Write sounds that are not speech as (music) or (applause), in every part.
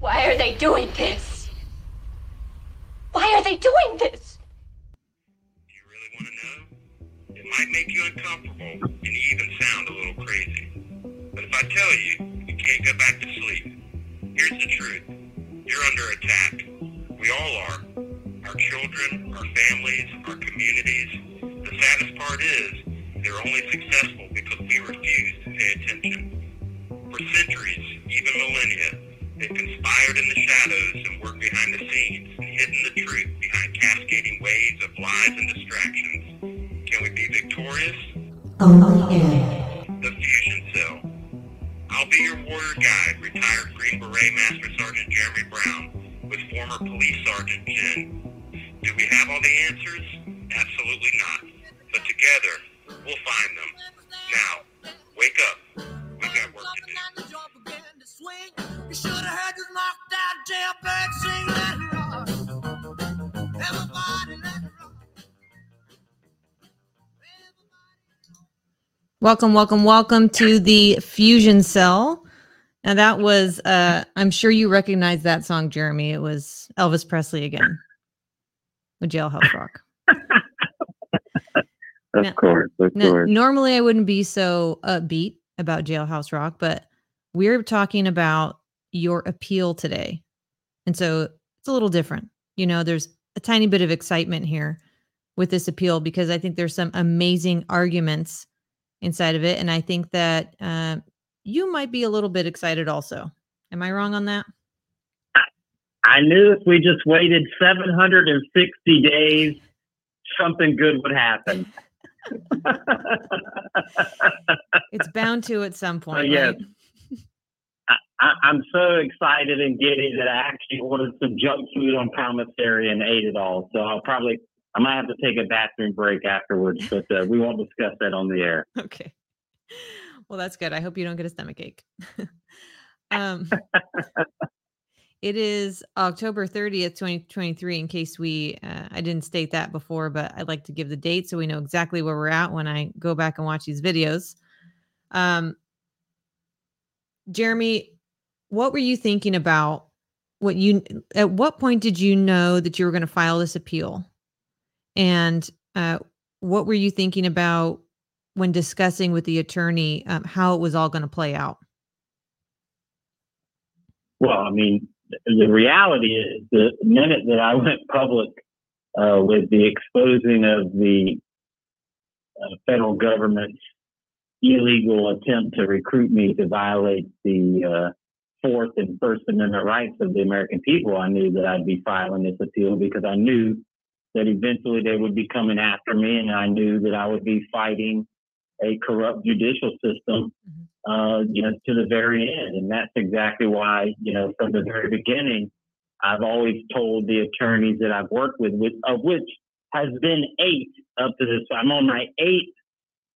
Why are they doing this? Why are they doing this? You really want to know? It might make you uncomfortable and even sound a little crazy. But if I tell you, you can't go back to sleep. Here's the truth. You're under attack. We all are. Our children, our families, our communities. The saddest part is they're only successful because we refuse to pay attention. For centuries, even millennia, they've conspired in the shadows and worked behind the scenes and hidden the truth behind cascading waves of lies and distractions. Can we be victorious? Only in The Fusion Cell. I'll be your warrior guide, retired Green Beret Master Sergeant Jeremy Brown, with former Police Sergeant Jen. Do we have all the answers? Absolutely not. But together, we'll find them. Now, wake up. We've work to. You should have heard this knocked out jailbird sing let rock. Everybody let it rock. Welcome, welcome, welcome to the Fusion Cell. Now that was uh I'm sure you recognize that song, Jeremy. It was Elvis Presley again. With Jailhouse Rock. (laughs) Of Now- course, of Now, course. normally I wouldn't be so upbeat about Jailhouse Rock, but we're talking about your appeal today. And so it's a little different. You know, there's a tiny bit of excitement here with this appeal because I think there's some amazing arguments inside of it. And I think that um, you might be a little bit excited also. Am I wrong on that? I knew if we just waited 760 days, something good would happen. It's bound to at some point. yes. right? (laughs) I, I'm so excited and giddy that I actually ordered some junk food on commissary and ate it all. So I'll probably, I might have to take a bathroom break afterwards, but uh, we won't discuss that on the air. Okay. Well, that's good. I hope you don't get a stomach ache. (laughs) um, (laughs) it is October 30th, 2023, in case we, uh, I didn't state that before, but I'd like to give the date so we know exactly where we're at when I go back and watch these videos. Um, Jeremy, what were you thinking about? What you, at what point did you know that you were going to file this appeal? And uh, what were you thinking about when discussing with the attorney um, how it was all going to play out? Well, I mean, the reality is the minute that I went public uh, with the exposing of the uh, federal government's illegal attempt to recruit me to violate the uh, Fourth and First Amendment rights of the American people, I knew that I'd be filing this appeal because I knew that eventually they would be coming after me, and I knew that I would be fighting a corrupt judicial system uh, you know, to the very end. And that's exactly why, you know, from the very beginning, I've always told the attorneys that I've worked with, with of which has been eight up to this. I'm on my eighth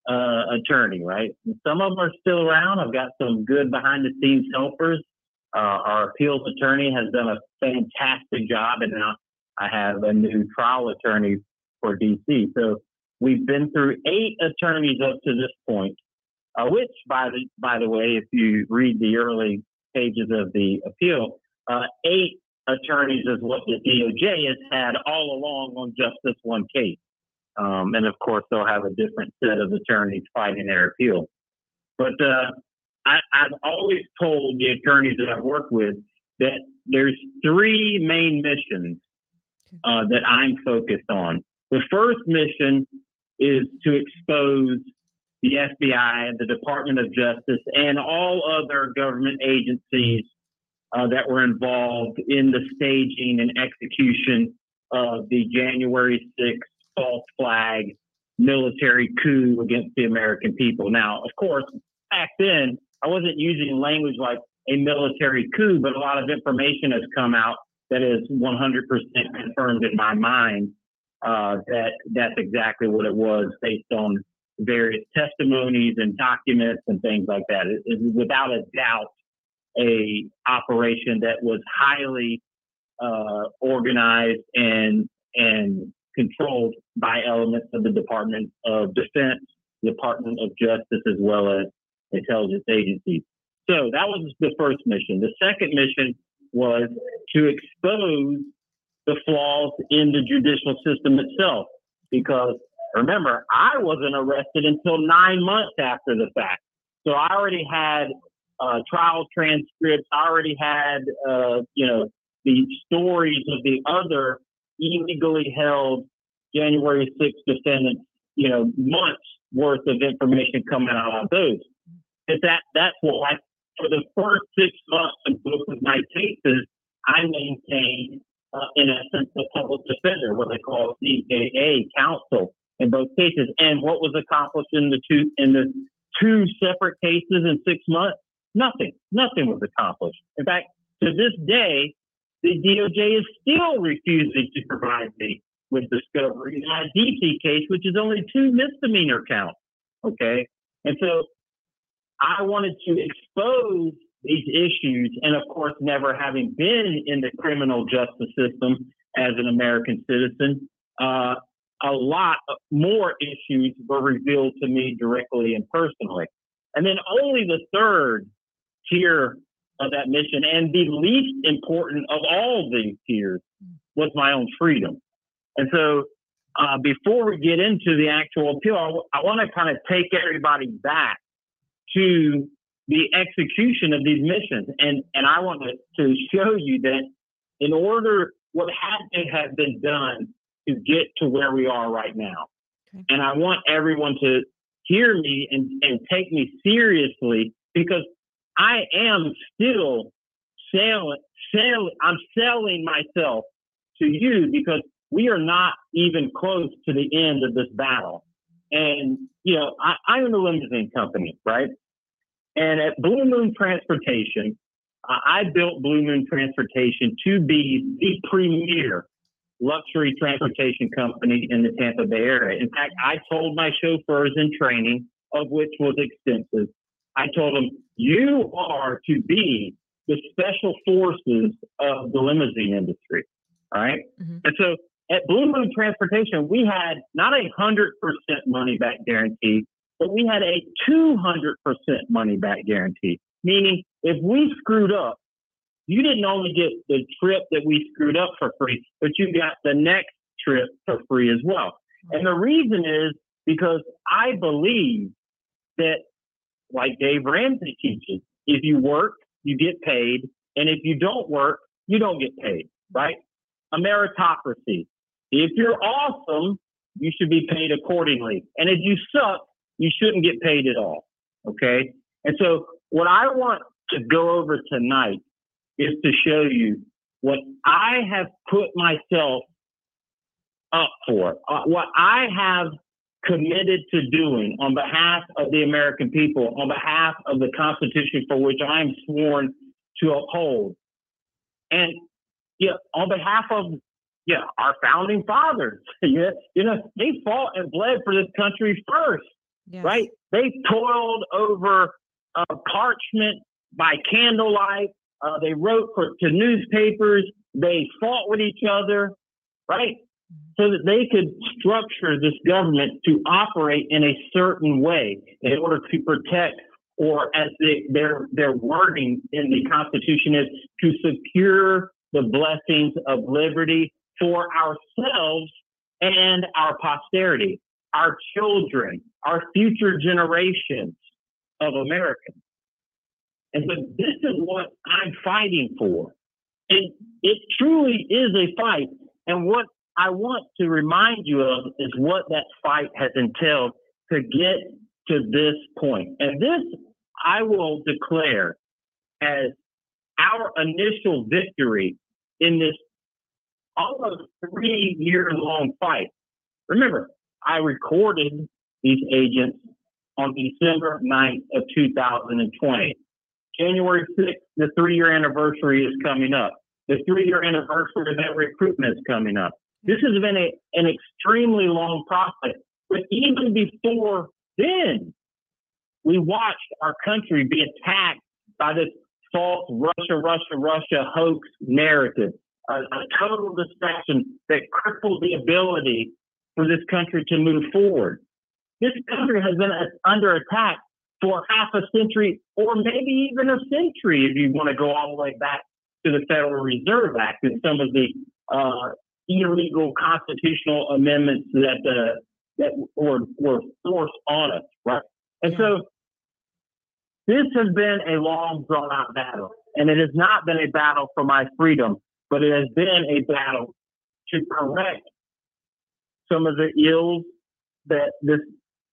uh, attorney, right? And some of them are still around. I've got some good behind the scenes helpers. Uh, our appeals attorney has done a fantastic job, and now I have a new trial attorney for DC. So we've been through eight attorneys up to this point uh, which, by the by the way, if you read the early pages of the appeal, uh, eight attorneys is what the DOJ has had all along on just this one case, um, and of course they'll have a different set of attorneys fighting their appeal. But uh, I, I've always told the attorneys that I've worked with that there's three main missions uh, that I'm focused on. The first mission is to expose the FBI, the Department of Justice, and all other government agencies uh, that were involved in the staging and execution of the January 6th false flag military coup against the American people. Now, of course, back then, I wasn't using language like a military coup, but a lot of information has come out that is 100% confirmed in my mind uh, that that's exactly what it was based on various testimonies and documents and things like that. It is without a doubt a operation that was highly uh, organized and and controlled by elements of the Department of Defense, Department of Justice, as well as intelligence agencies. So that was the first mission. The second mission was to expose the flaws in the judicial system itself. Because remember, I wasn't arrested until nine months after the fact. So I already had uh, trial transcripts. I already had, uh, you know, the stories of the other illegally held January 6th defendants, you know, months worth of information coming out of those. But that that's why for the first six months of both of my cases, I maintained, uh, in essence, the public defender, what they call CJA counsel in both cases. And what was accomplished in the two in the two separate cases in six months? Nothing. Nothing was accomplished. In fact, to this day, the DOJ is still refusing to provide me with discovery in my DC case, which is only two misdemeanor counts. Okay. And so I wanted to expose these issues. And of course, never having been in the criminal justice system as an American citizen, uh, a lot more issues were revealed to me directly and personally. And then only the third tier of that mission and the least important of all these tiers was my own freedom. And so uh, before we get into the actual appeal, I, I want to kind of take everybody back to the execution of these missions. And, and I want to, to show you that in order, what had to have been done to get to where we are right now. Okay. And I want everyone to hear me and, and take me seriously because I am still selling, selling, I'm selling myself to you because we are not even close to the end of this battle. And, you know, I, I own a limousine company, right? And at Blue Moon Transportation, I built Blue Moon Transportation to be the premier luxury transportation company in the Tampa Bay area. In fact, I told my chauffeurs in training, of which was extensive, I told them, you are to be the special forces of the limousine industry. All right? mm-hmm. And so at Blue Moon Transportation, we had not a 100% money back guarantee, but we had a 200% money back guarantee. Meaning, if we screwed up, you didn't only get the trip that we screwed up for free, but you got the next trip for free as well. And the reason is because I believe that like Dave Ramsey teaches. If you work, you get paid. And if you don't work, you don't get paid, right? A meritocracy. If you're awesome, you should be paid accordingly. And if you suck, you shouldn't get paid at all. Okay. And so what I want to go over tonight is to show you what I have put myself up for, uh, what I have committed to doing on behalf of the American people, on behalf of the Constitution for which I am sworn to uphold. And yeah, on behalf of yeah, our founding fathers. (laughs) yeah, you know, they fought and bled for this country first, yes. right? They toiled over uh, parchment by candlelight. Uh, they wrote for to newspapers. They fought with each other, right? so that they could structure this government to operate in a certain way in order to protect, or as they, their their wording in the Constitution is, to secure the blessings of liberty for ourselves and our posterity, our children, our future generations of Americans. And so this is what I'm fighting for. And it truly is a fight. And what I want to remind you of is what that fight has entailed to get to this point. And this I will declare as our initial victory in this almost three year long fight. Remember, I recorded these agents on December 9th of 2020. January 6th, the three year anniversary is coming up. The three year anniversary of that recruitment is coming up. This has been a, an extremely long process. But even before then, we watched our country be attacked by this false Russia, Russia, Russia hoax narrative, a, a total distraction that crippled the ability for this country to move forward. This country has been under attack for half a century or maybe even a century if you want to go all the way back to the Federal Reserve Act and some of the uh, illegal constitutional amendments that uh, that were were forced on us, right? And so this has been a long drawn out battle, and it has not been a battle for my freedom, but it has been a battle to correct some of the ills that this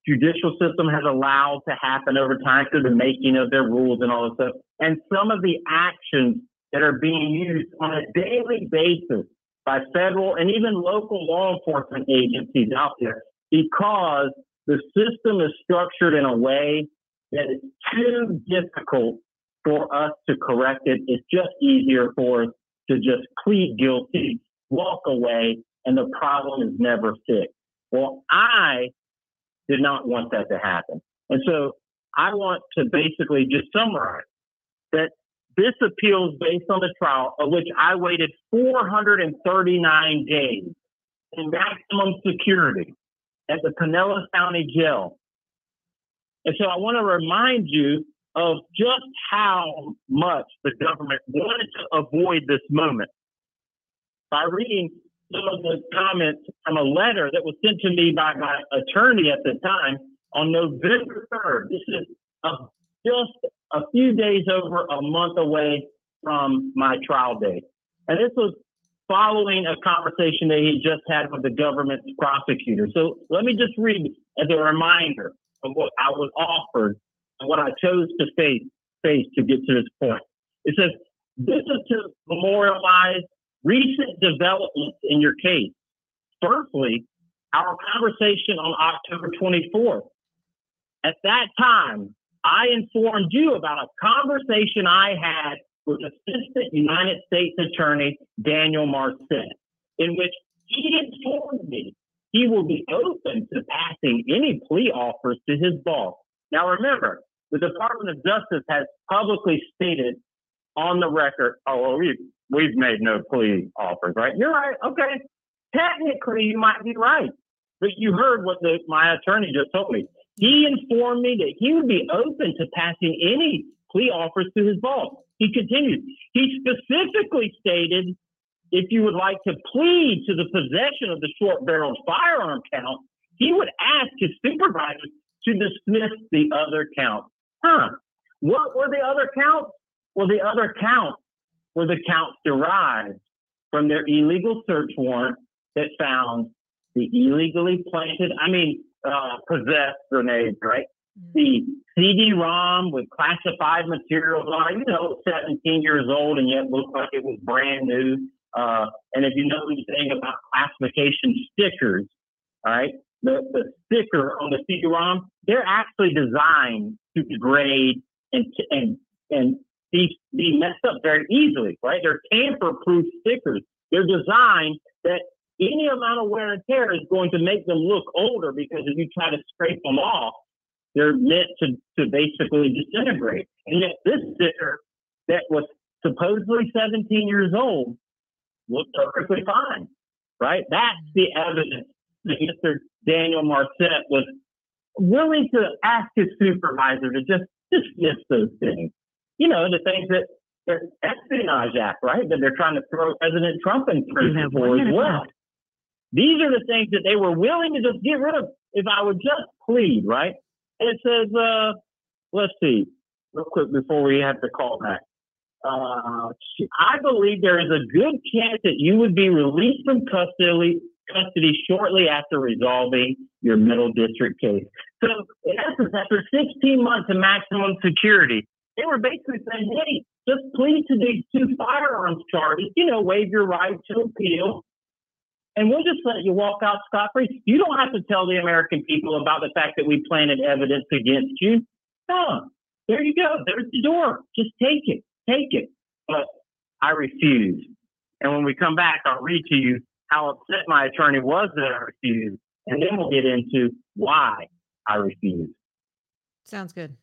judicial system has allowed to happen over time through the making of their rules and all this stuff, and some of the actions that are being used on a daily basis by federal and even local law enforcement agencies out there because the system is structured in a way that is too difficult for us to correct it. It's just easier for us to just plead guilty, walk away, and the problem is never fixed. Well, I did not want that to happen. And so I want to basically just summarize that this appeal is based on the trial of which I waited 439 days in maximum security at the Pinellas County Jail. And so I want to remind you of just how much the government wanted to avoid this moment by reading some of the comments from a letter that was sent to me by my attorney at the time on November 3rd. This is a, just a few days over a month away from my trial date. And this was following a conversation that he just had with the government's prosecutor. So let me just read as a reminder of what I was offered and what I chose to face, face to get to this point. It says, this is to memorialize recent developments in your case. Firstly, our conversation on October 24th. At that time, I informed you about a conversation I had with Assistant United States Attorney Daniel Marcet, in which he informed me he will be open to passing any plea offers to his boss. Now, remember, the Department of Justice has publicly stated on the record, oh, we've, made no plea offers, right? You're right. Okay. Technically, you might be right. But you heard what the, my attorney just told me. He informed me that he would be open to passing any plea offers to his boss. He continued. He specifically stated if you would like to plead to the possession of the short barreled firearm count, he would ask his supervisors to dismiss the other count. Huh. What were the other counts? Well, the other counts were the counts derived from their illegal search warrant that found the illegally planted, I mean, uh, possessed grenades, right? Mm-hmm. The CD-ROM with classified materials on it, you know, 17 years old and yet looked like it was brand new. Uh, and if you know anything about classification stickers, all right, the, the sticker on the CD-ROM, they're actually designed to degrade and and and be, be messed up very easily, right? They're tamper-proof stickers. They're designed that any amount of wear and tear is going to make them look older because if you try to scrape them off, they're meant to, to basically disintegrate. And yet this sticker that was supposedly 17 years old looked perfectly fine, right? That's the evidence that Mr. Daniel Marcet was willing to ask his supervisor to just dismiss those things. You know, the things that the Espionage Act, right? That they're trying to throw President Trump in prison for as well. These are the things that they were willing to just get rid of if I would just plead, right? And it says, uh, let's see, real quick before we have to call back. Uh, I believe there is a good chance that you would be released from custody custody shortly after resolving your middle district case. So, in essence, after 16 months of maximum security, they were basically saying, hey, just plead to these two firearms charges, you know, waive your right to appeal, and we'll just let you walk out scot free. You don't have to tell the American people about the fact that we planted evidence against you. No, there you go. There's the door. Just take it. Take it. But I refuse. And when we come back, I'll read to you how upset my attorney was that I refused. And then we'll get into why I refused. Sounds good.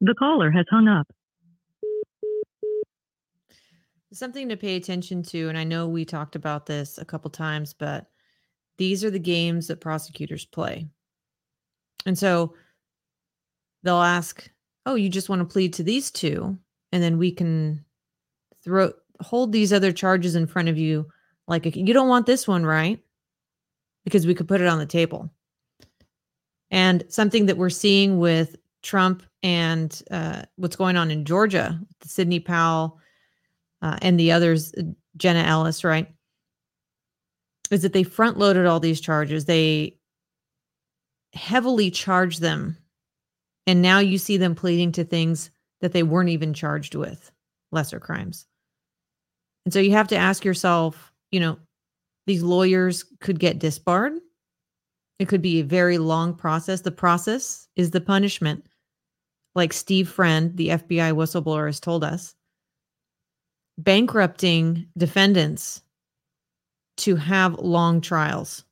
The caller has hung up. Something to pay attention to, and I know we talked about this a couple times, but these are the games that prosecutors play. And so they'll ask, "Oh, you just want to plead to these two, and then we can throw hold these other charges in front of you like you don't want this one, right? Because we could put it on the table." And something that we're seeing with Trump and uh, what's going on in Georgia, Sidney Powell uh, and the others, uh, Jenna Ellis, right? Is that they front loaded all these charges. They heavily charged them. And now you see them pleading to things that they weren't even charged with, lesser crimes. And so you have to ask yourself, you know, these lawyers could get disbarred. It could be a very long process. The process is the punishment, like Steve Friend, the FBI whistleblower, has told us. Bankrupting defendants to have long trials.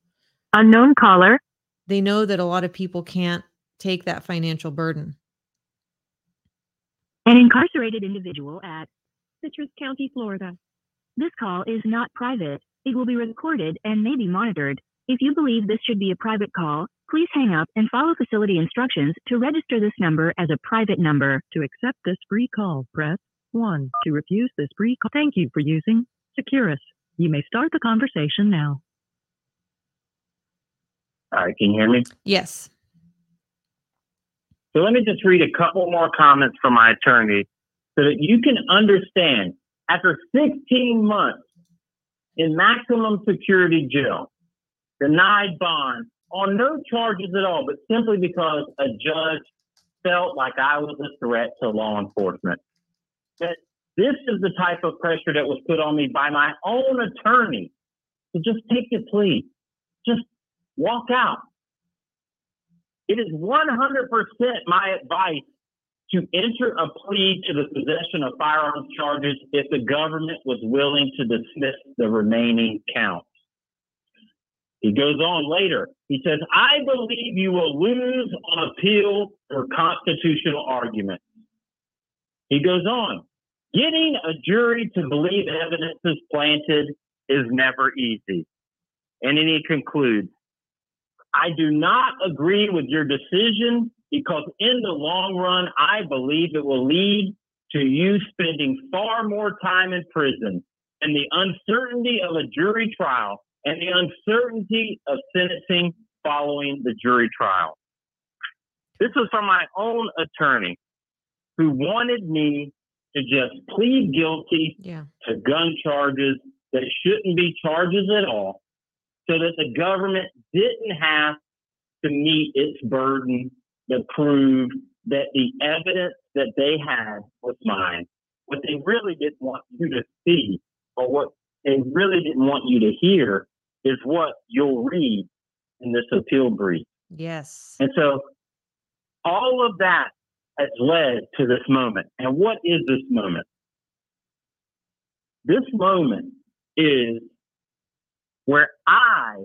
Unknown caller. They know that a lot of people can't take that financial burden. An incarcerated individual at Citrus County, Florida. This call is not private. It will be recorded and may be monitored. If you believe this should be a private call, please hang up and follow facility instructions to register this number as a private number. To accept this free call, press 1. To refuse this free call, thank you for using Securus. You may start the conversation now. All right, can you hear me? Yes. So let me just read a couple more comments from my attorney so that you can understand after 16 months in maximum security jail, denied bond on no charges at all, but simply because a judge felt like I was a threat to law enforcement. That this is the type of pressure that was put on me by my own attorney to just take the plea, just walk out. It is 100% my advice to enter a plea to the possession of firearms charges if the government was willing to dismiss the remaining counts. He goes on later. He says, I believe you will lose on appeal for constitutional arguments. He goes on, getting a jury to believe evidence is planted is never easy. And then he concludes, I do not agree with your decision because in the long run, I believe it will lead to you spending far more time in prison and the uncertainty of a jury trial and the uncertainty of sentencing following the jury trial. This was from my own attorney who wanted me to just plead guilty Yeah. to gun charges that shouldn't be charges at all so that the government didn't have to meet its burden to prove that the evidence that they had was mine. What they really didn't want you to see or what they really didn't want you to hear is what you'll read in this appeal brief. Yes. And so all of that has led to this moment. And what is this moment? This moment is where I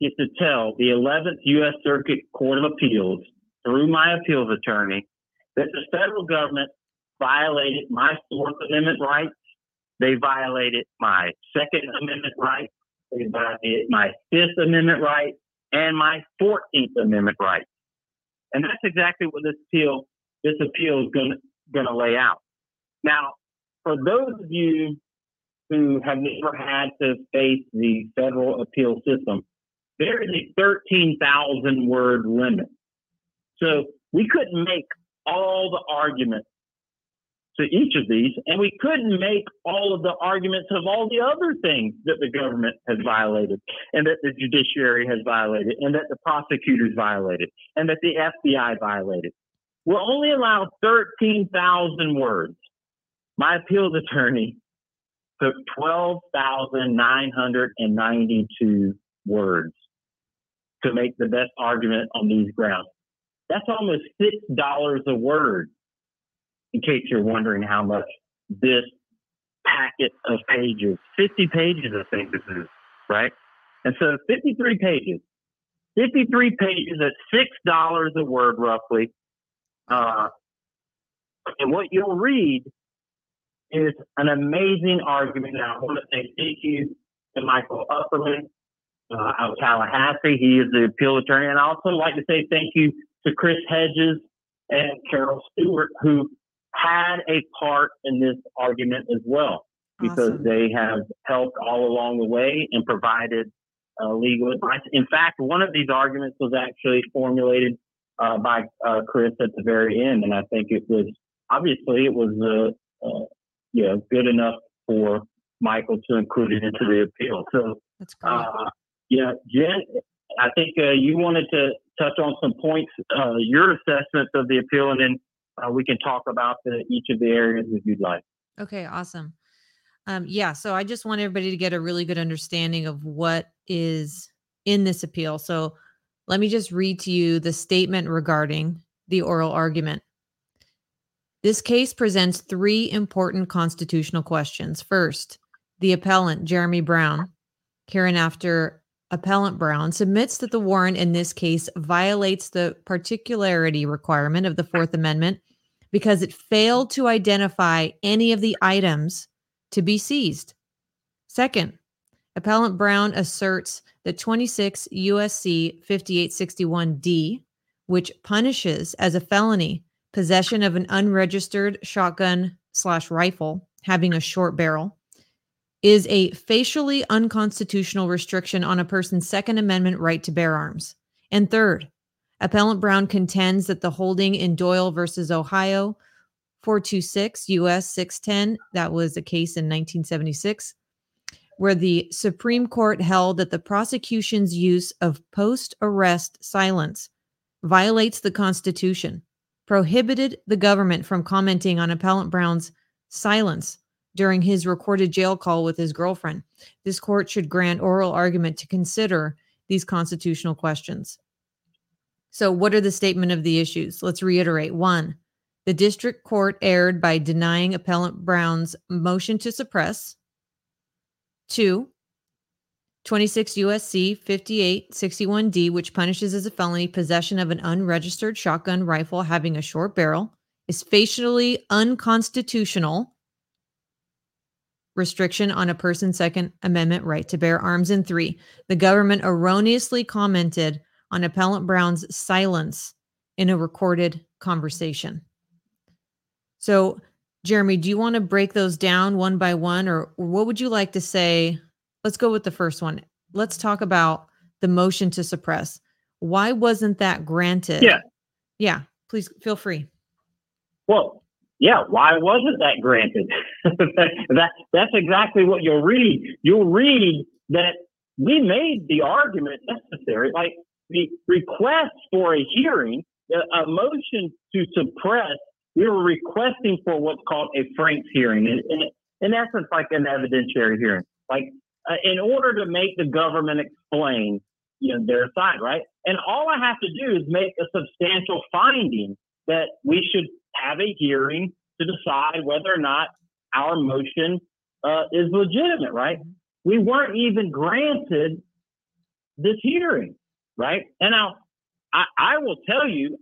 get to tell the 11th U.S. Circuit Court of Appeals through my appeals attorney that the federal government violated my Fourth Amendment rights. They violated my Second Amendment rights. Violated my Fifth Amendment rights and my 14th Amendment rights. And that's exactly what this appeal this appeal is going to lay out. Now, for those of you who have never had to face the federal appeal system, there is a 13,000 word limit. So we couldn't make all the arguments to each of these, and we couldn't make all of the arguments of all the other things that the government has violated, and that the judiciary has violated, and that the prosecutors violated, and that the FBI violated. We're only allowed 13,000 words. My appeals attorney took 12,992 words to make the best argument on these grounds. That's almost $6 a word, in case you're wondering how much this packet of pages, 50 pages, I think this is, right? And so 53 pages, 53 pages at $6 a word roughly. Uh, and what you'll read is an amazing argument. Now, I want to say thank you to Michael Ufferman uh, out of Tallahassee. He is the appeal attorney. And I also like to say thank you to Chris Hedges and Carol Stewart, who had a part in this argument as well, because Awesome. they have helped all along the way and provided uh, legal advice. In fact, one of these arguments was actually formulated uh, by uh, Chris at the very end, and I think it was obviously it was uh, uh, you know good enough for Michael to include it into the appeal. So That's great. uh, yeah, Jen, I think uh, you wanted to touch on some points, uh, your assessments of the appeal, and then uh, we can talk about the, each of the areas if you'd like. Okay, awesome. Um, yeah, so I just want everybody to get a really good understanding of what is in this appeal. So let me just read to you the statement regarding the oral argument. This case presents three important constitutional questions. First, the appellant, Jeremy Brown, hereinafter appellant Brown, submits that the warrant in this case violates the particularity requirement of the Fourth Amendment because it failed to identify any of the items to be seized. Second, appellant Brown asserts that 26 USC 5861D, which punishes as a felony possession of an unregistered shotgun slash rifle having a short barrel, is a facially unconstitutional restriction on a person's Second Amendment right to bear arms. And third, Appellant Brown contends that the holding in Doyle versus Ohio 426 US 610, that was a case in 1976, where the Supreme Court held that the prosecution's use of post arrest silence violates the Constitution, prohibited the government from commenting on Appellant Brown's silence during his recorded jail call with his girlfriend. This court should grant oral argument to consider these constitutional questions. So, what are the statement of the issues? Let's reiterate. One, the district court erred by denying appellant Brown's motion to suppress. Two, 26 USC 5861D, which punishes as a felony possession of an unregistered shotgun rifle having a short barrel, is facially unconstitutional restriction on a person's Second Amendment right to bear arms. And three, the government erroneously commented on Appellant Brown's silence in a recorded conversation. So, Jeremy, do you want to break those down one by one, or what would you like to say? Let's go with the first one. Let's talk about the motion to suppress. Why wasn't that granted? Yeah. Yeah, please feel free. Well, yeah, why wasn't that granted? (laughs) that that's exactly what you'll read. You'll read that we made the argument necessary, like the request for a hearing, a, motion to suppress. We were requesting for what's called a Franks hearing, in, in, in essence, like an evidentiary hearing. Like uh, in order to make the government explain, you know, their side, right? And all I have to do is make a substantial finding that we should have a hearing to decide whether or not our motion uh, is legitimate, right? We weren't even granted this hearing, right? And now I, I will tell you,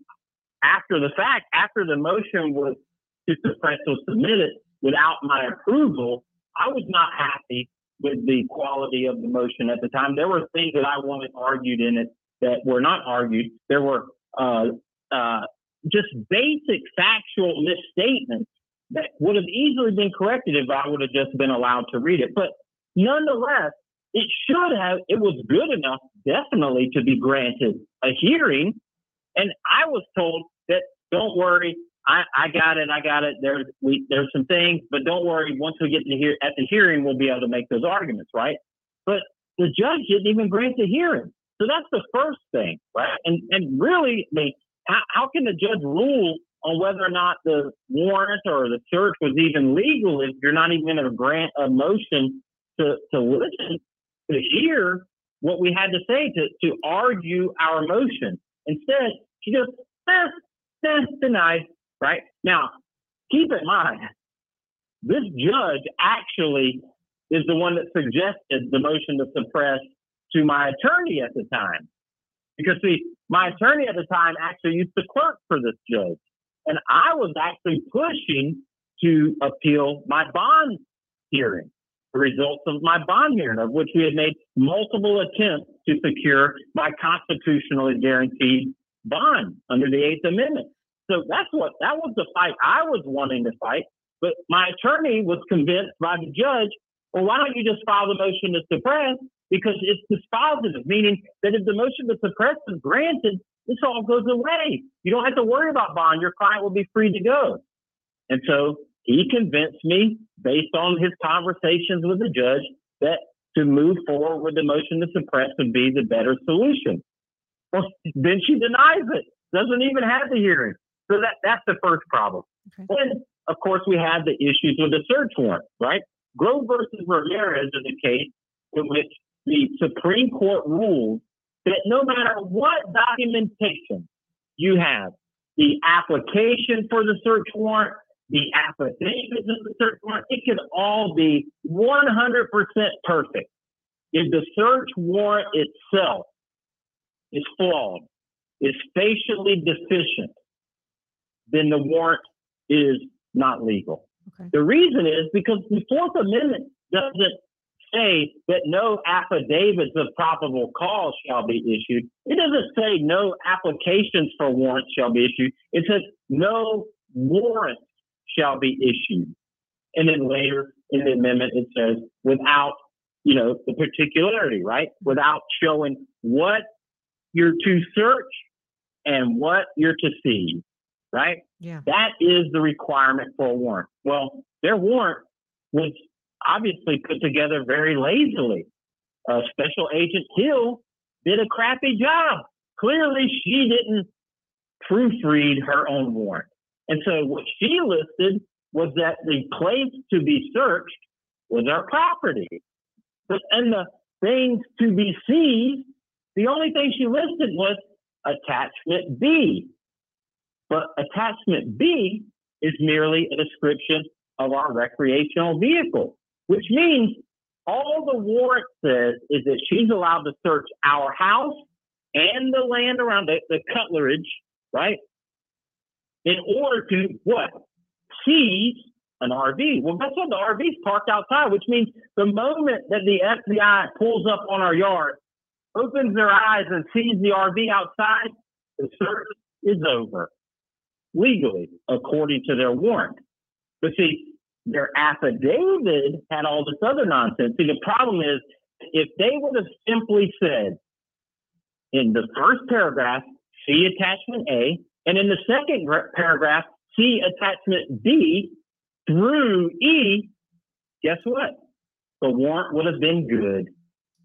after the fact, after the motion was to suppress was submitted without my approval, I was not happy with the quality of the motion at the time. There were things that I wanted argued in it that were not argued. There were uh, uh, just basic factual misstatements that would have easily been corrected if I would have just been allowed to read it. But nonetheless, it should have, it was good enough, definitely, to be granted a hearing. And I was told that don't worry, I, I got it, I got it. There's we there's some things, but don't worry. Once we get to hear at the hearing, we'll be able to make those arguments, right? But the judge didn't even grant the hearing, so that's the first thing, right? And and really, the how, how can the judge rule on whether or not the warrant or the search was even legal if you're not even going to grant a motion to to listen to hear what we had to say to to argue our motion? Instead, she just eh, eh, denied right? Now, keep in mind, this judge actually is the one that suggested the motion to suppress to my attorney at the time. Because, see, my attorney at the time actually used to clerk for this judge. And I was actually pushing to appeal my bond hearing, the results of my bond hearing, of which we had made multiple attempts to secure my constitutionally guaranteed bond under the Eighth Amendment. So that's what that was the fight I was wanting to fight. But my attorney was convinced by the judge, well, why don't you just file the motion to suppress? Because it's dispositive, meaning that if the motion to suppress is granted, this all goes away. You don't have to worry about bond. Your client will be free to go. And so he convinced me, based on his conversations with the judge, that to move forward with the motion to suppress would be the better solution. Well, then she denies it, doesn't even have the hearing. So that, that's the first problem. Okay. And of course, we have the issues with the search warrant, right? Groh versus Ramirez is a case in which the Supreme Court ruled that no matter what documentation you have, the application for the search warrant, the affidavits of the search warrant, it could all be 100% perfect. If the search warrant itself is flawed, is facially deficient, then the warrant is not legal. Okay. The reason is because the Fourth Amendment doesn't say that no affidavits of probable cause shall be issued. It doesn't say no applications for warrants shall be issued. It says no warrants shall be issued. And then later in the amendment, it says without, you know, the particularity, right? Without showing what you're to search and what you're to see, right? Yeah. That is the requirement for a warrant. Well, their warrant was obviously put together very lazily. Uh, Special Agent Hill did a crappy job. Clearly, she didn't proofread her own warrant. And so what she listed was that the place to be searched was our property. But and the things to be seized, the only thing she listed was attachment B. But attachment B is merely a description of our recreational vehicle, which means all the warrant says is that she's allowed to search our house and the land around it, the curtilage, right? In order to what? Seize an RV. Well, guess what? The RV's parked outside, which means the moment that the FBI pulls up on our yard, opens their eyes and sees the RV outside, the search is over legally, according to their warrant. But see, their affidavit had all this other nonsense. See, the problem is if they would have simply said in the first paragraph, see attachment A, and in the second gra- paragraph, see attachment B through E, guess what? The warrant would have been good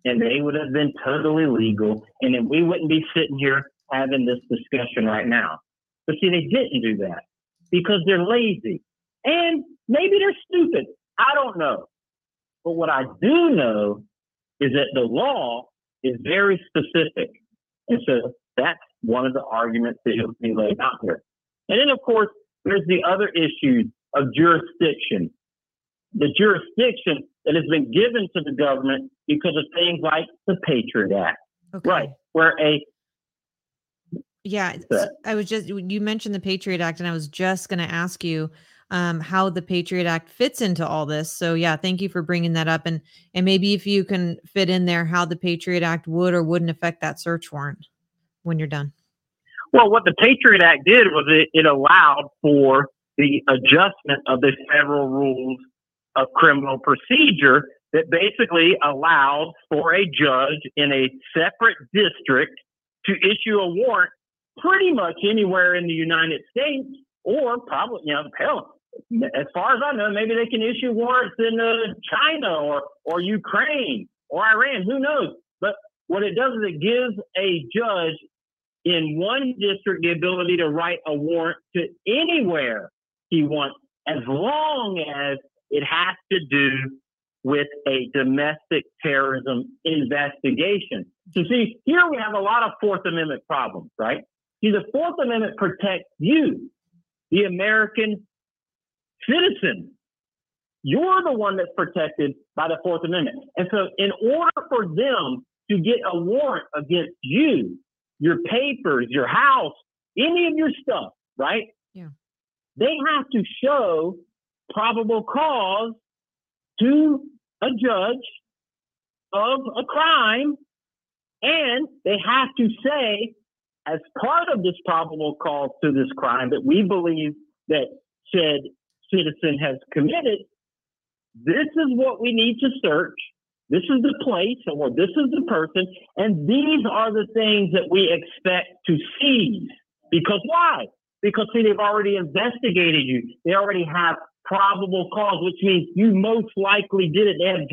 and they would have been totally legal, and then we wouldn't be sitting here having this discussion right now. But see, they didn't do that because they're lazy. And maybe they're stupid. I don't know. But what I do know is that the law is very specific. And so that's one of the arguments that you'll see laid out here. And then, of course, there's the other issue of jurisdiction. The jurisdiction that has been given to the government because of things like the Patriot Act, Okay. right? Where a Yeah, I was just you mentioned the Patriot Act, and I was just going to ask you um, how the Patriot Act fits into all this. So yeah, thank you for bringing that up, and and maybe if you can fit in there how the Patriot Act would or wouldn't affect that search warrant when you're done. Well, what the Patriot Act did was it, it allowed for the adjustment of the federal rules of criminal procedure that basically allowed for a judge in a separate district to issue a warrant pretty much anywhere in the United States or probably, you know, hell, as far as I know, maybe they can issue warrants in uh, China or, or Ukraine or Iran, who knows? But what it does is it gives a judge in one district the ability to write a warrant to anywhere he wants, as long as it has to do with a domestic terrorism investigation. So, see, here we have a lot of Fourth Amendment problems, right? See, the Fourth Amendment protects you, the American citizen. You're the one that's protected by the Fourth Amendment. And so, in order for them to get a warrant against you, your papers, your house, any of your stuff, right? Yeah. They have to show probable cause to a judge of a crime, and they have to say as part of this probable cause to this crime that we believe that said citizen has committed, this is what we need to search. This is the place or this is the person. And these are the things that we expect to seize. Because why? Because see, they've already investigated you. They already have probable cause, which means you most likely did it. They have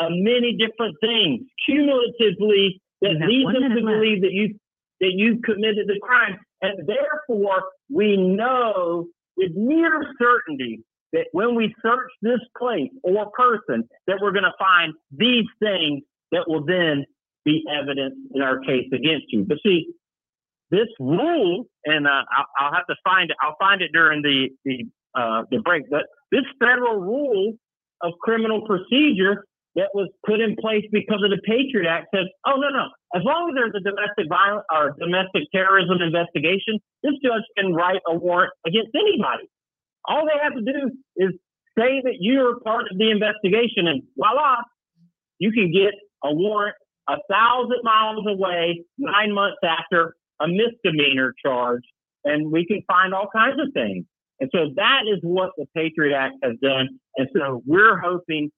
uh, many different things cumulatively that leads them to left. believe that you that you've committed the crime, and therefore we know with near certainty that when we search this place or person, that we're going to find these things that will then be evidence in our case against you. But see, this rule, and uh, I'll, have to find it. I'll find it during the the uh, the break. But this federal rule of criminal procedure that was put in place because of the Patriot Act says, oh no no, as long as there's a domestic violence or domestic terrorism investigation, this judge can write a warrant against anybody. All they have to do is say that you're part of the investigation, and voila, you can get a warrant a thousand miles away, nine months after a misdemeanor charge, and we can find all kinds of things. And so that is what the Patriot Act has done. And so we're hoping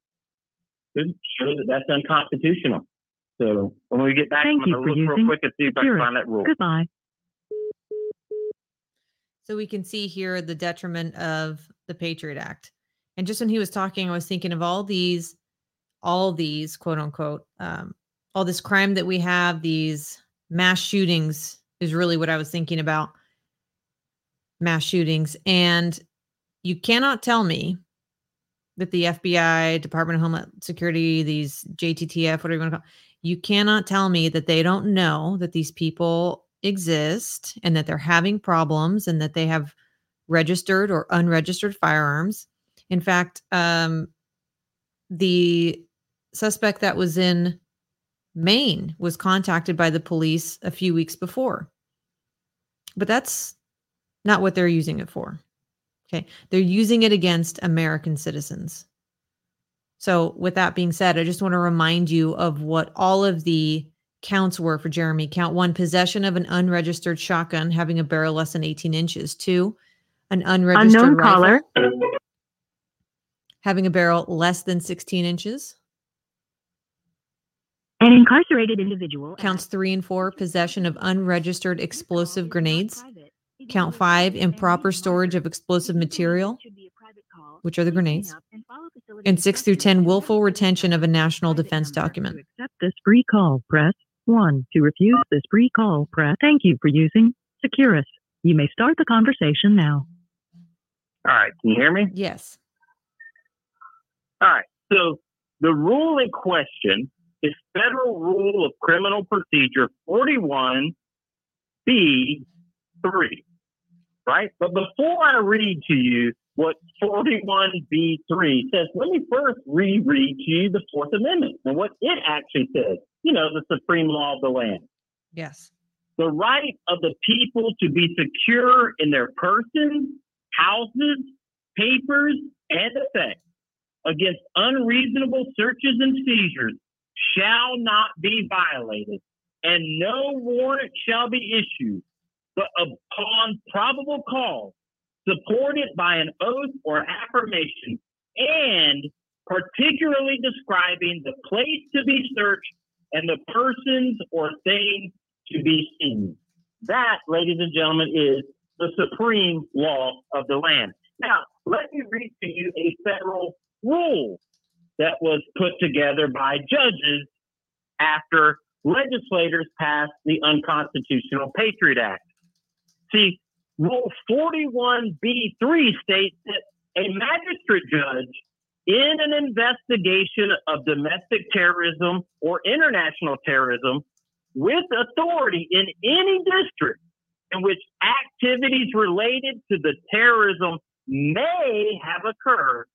show that that's unconstitutional. So when we get back, Thank I'm you going for to look real quick and see if I can find that rule. Goodbye. So we can see here the detriment of the Patriot Act. And just when he was talking, I was thinking of all these, all these quote unquote, um, all this crime that we have, these mass shootings is really what I was thinking about. Mass shootings. And you cannot tell me that the FBI, Department of Homeland Security, these JTTF, whatever you want to call you cannot tell me that they don't know that these people exist and that they're having problems and that they have registered or unregistered firearms. In fact, um, the suspect that was in Maine was contacted by the police a few weeks before. But that's not what they're using it for. Okay. They're using it against American citizens. So, with that being said, I just want to remind you of what all of the counts were for Jeremy. Count one, possession of an unregistered shotgun having a barrel less than 18 inches. Two, an unregistered Unknown rifle caller. having a barrel less than 16 inches. An incarcerated individual. Counts three and four, possession of unregistered explosive grenades. Count five, improper storage of explosive material, which are the grenades. And six through 10, willful retention of a national defense document. To accept this free call, press 1. To refuse this free call, press Thank you for using Securus. You may start the conversation now. All right. Can you hear me? Yes. All right. So the rule in question is Federal Rule of Criminal Procedure 41B3, right? But before I read to you what 41B3 says, let me first reread to you the Fourth Amendment and what it actually says. You know, the supreme law of the land. Yes. The right of the people to be secure in their persons, houses, papers, and effects against unreasonable searches and seizures shall not be violated, and no warrant shall be issued, but upon probable cause, supported by an oath or affirmation, and particularly describing the place to be searched and the persons or things to be seen. That, ladies and gentlemen, is the supreme law of the land. Now, let me read to you a federal rule that was put together by judges after legislators passed the unconstitutional Patriot Act. See, Rule 41B3 states that a magistrate judge in an investigation of domestic terrorism or international terrorism with authority in any district in which activities related to the terrorism may have occurred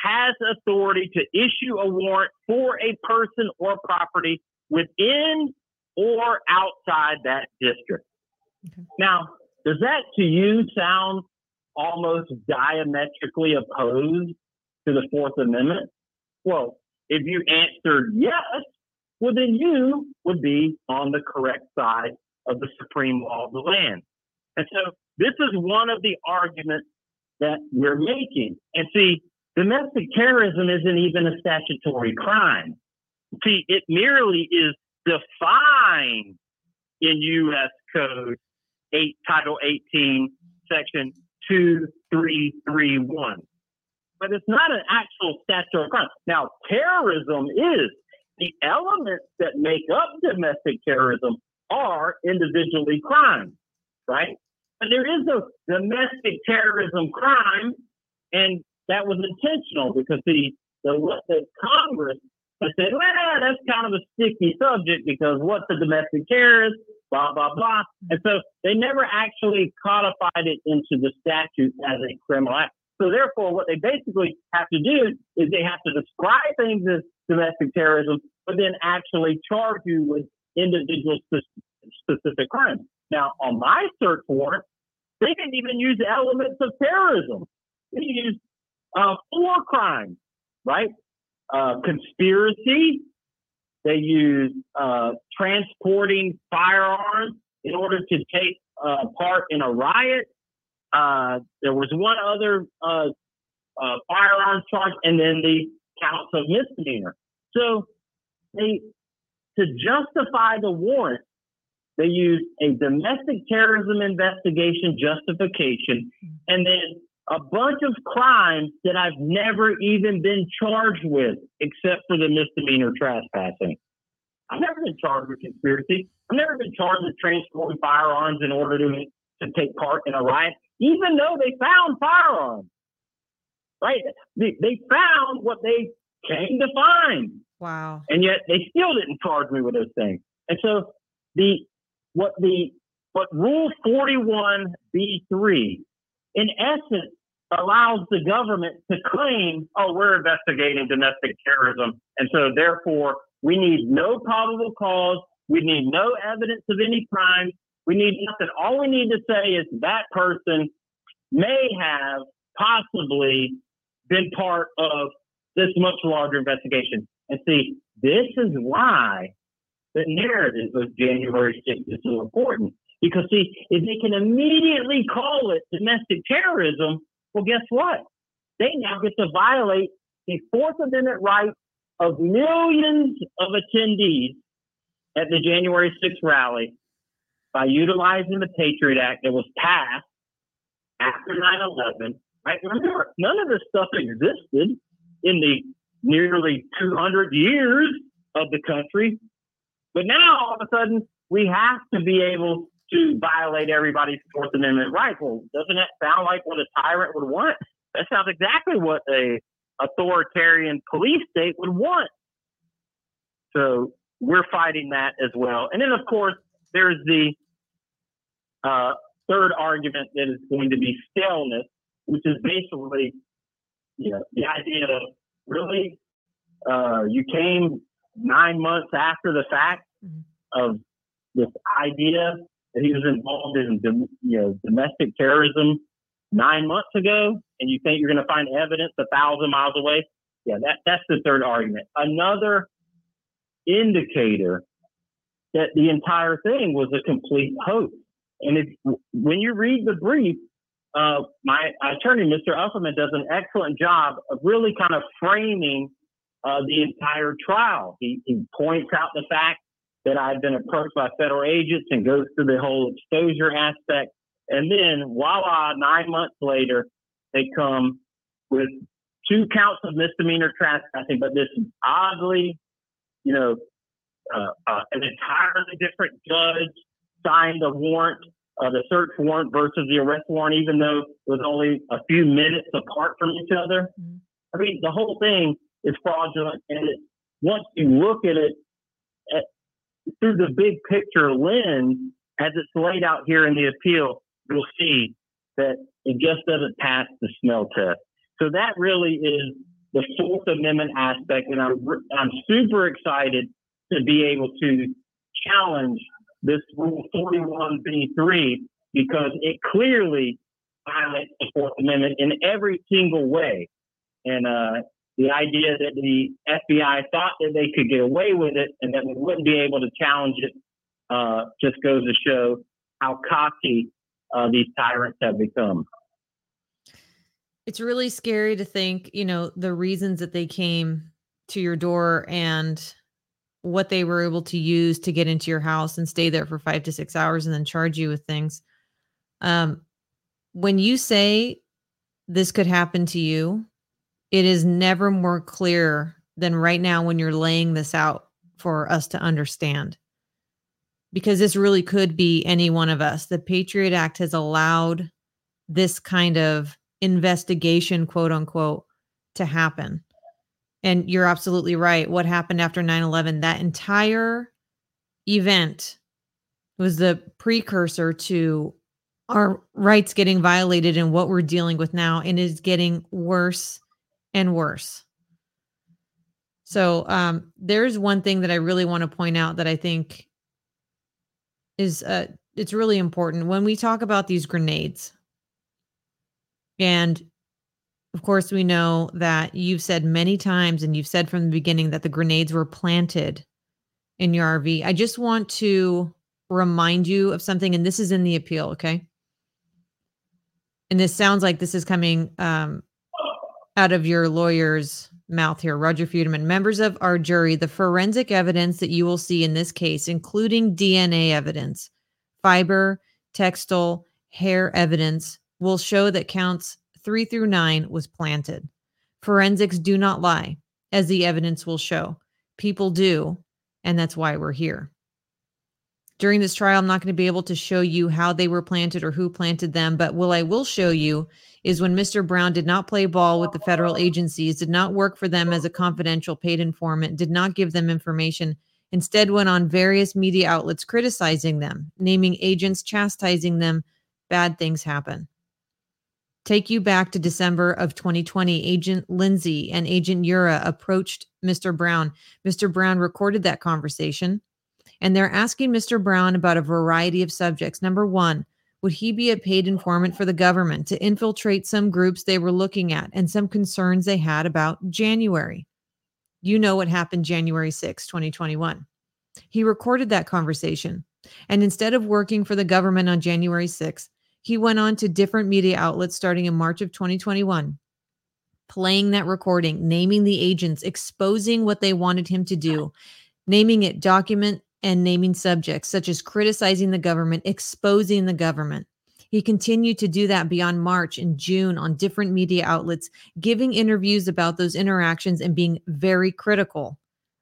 has authority to issue a warrant for a person or property within or outside that district. Okay. Now, does that to you sound almost diametrically opposed to the Fourth Amendment? Well, if you answered yes, well, then you would be on the correct side of the supreme law of the land. And so this is one of the arguments that we're making. And see, domestic terrorism isn't even a statutory crime. See, it merely is defined in U.S. Code 8, Title 18, Section 2331. But it's not an actual statutory crime. Now, terrorism is the elements that make up domestic terrorism are individually crimes, right? But there is a domestic terrorism crime, and that was intentional because the the, the Congress said, well, that's kind of a sticky subject because what's a domestic terrorist? Blah blah blah. And so they never actually codified it into the statute as a criminal act. So therefore, what they basically have to do is they have to describe things as domestic terrorism, but then actually charge you with individual specific crimes. Now, on my search warrant, they didn't even use elements of terrorism. They used uh, four crimes, right? Uh, conspiracy. They used uh, transporting firearms in order to take uh, part in a riot. Uh, there was one other uh, firearms charge, and then the counts of misdemeanor. So they, to justify the warrant, they used a domestic terrorism investigation justification and then a bunch of crimes that I've never even been charged with, except for the misdemeanor trespassing. I've never been charged with conspiracy. I've never been charged with transporting firearms in order to, to take part in a riot, even though they found firearms. Right? They, they found what they came to find. Wow. And yet they still didn't charge me with those things. And so the what the what Rule 41B3 in essence allows the government to claim, oh, we're investigating domestic terrorism, and so therefore we need no probable cause, we need no evidence of any crime, we need nothing. All we need to say is that person may have possibly been part of this much larger investigation. And see, this is why the narrative of January 6th is so important. Because, see, if they can immediately call it domestic terrorism, well, guess what? They now get to violate the Fourth Amendment right of millions of attendees at the January 6th rally by utilizing the Patriot Act that was passed after 9 11. Right? Remember, none of this stuff existed in the nearly 200 years of the country. But now all of a sudden, we have to be able to violate everybody's Fourth Amendment rights. Well, doesn't that sound like what a tyrant would want? That sounds exactly what a authoritarian police state would want. So we're fighting that as well. And then, of course, there's the uh, third argument that is going to be staleness, which is basically, you know, the idea of really, uh, you came nine months after the fact mm-hmm. of this idea he was involved in, you know, domestic terrorism nine months ago, and you think you're going to find evidence a thousand miles away. Yeah, that, that's the third argument. Another indicator that the entire thing was a complete hoax. And if, when you read the brief, uh, my attorney, Mr. Ufferman, does an excellent job of really kind of framing uh, the entire trial. He, he points out the fact that I've been approached by federal agents and goes through the whole exposure aspect. And then, voila, nine months later, they come with two counts of misdemeanor trespassing, but this oddly, you know, uh, uh, an entirely different judge signed the warrant uh, the search warrant versus the arrest warrant, even though it was only a few minutes apart from each other. Mm-hmm. I mean, the whole thing is fraudulent. And it, once you look at it through the big picture lens, as it's laid out here in the appeal, you'll see that it just doesn't pass the smell test. So that really is the Fourth Amendment aspect, and I'm I'm super excited to be able to challenge this Rule 41B3 because it clearly violates the Fourth Amendment in every single way. And uh, the idea that the FBI thought that they could get away with it and that we wouldn't be able to challenge it uh, just goes to show how cocky uh, these tyrants have become. It's really scary to think, you know, the reasons that they came to your door and what they were able to use to get into your house and stay there for five to six hours and then charge you with things. Um, when you say this could happen to you, it is never more clear than right now when you're laying this out for us to understand. Because this really could be any one of us. The Patriot Act has allowed this kind of investigation, quote unquote, to happen. And you're absolutely right. What happened after 9 11, that entire event was the precursor to our rights getting violated and what we're dealing with now and is getting worse and worse. So um, there's one thing that I really want to point out that I think is uh, it's really important when we talk about these grenades. And of course, we know that you've said many times, and you've said from the beginning that the grenades were planted in your RV. I just want to remind you of something, and this is in the appeal, okay? And this sounds like this is coming um, out of your lawyer's mouth here, Roger Futerman. Members of our jury, the forensic evidence that you will see in this case, including DNA evidence, fiber, textile, hair evidence, will show that counts three through nine was planted. Forensics do not lie, as the evidence will show. People do, and that's why we're here. During this trial, I'm not going to be able to show you how they were planted or who planted them, but what I will show you is when Mr. Brown did not play ball with the federal agencies, did not work for them as a confidential paid informant, did not give them information, instead went on various media outlets criticizing them, naming agents, chastising them, bad things happen. Take you back to December of 2020. Agent Lindsay and Agent Yura approached Mr. Brown. Mr. Brown recorded that conversation and they're asking Mr. Brown about a variety of subjects. Number one, would he be a paid informant for the government to infiltrate some groups they were looking at and some concerns they had about January? You know what happened January 6, 2021. He recorded that conversation. And instead of working for the government on January 6, he went on to different media outlets starting in March of 2021, playing that recording, naming the agents, exposing what they wanted him to do, naming it document and naming subjects, such as criticizing the government, exposing the government. He continued to do that beyond March and June on different media outlets, giving interviews about those interactions and being very critical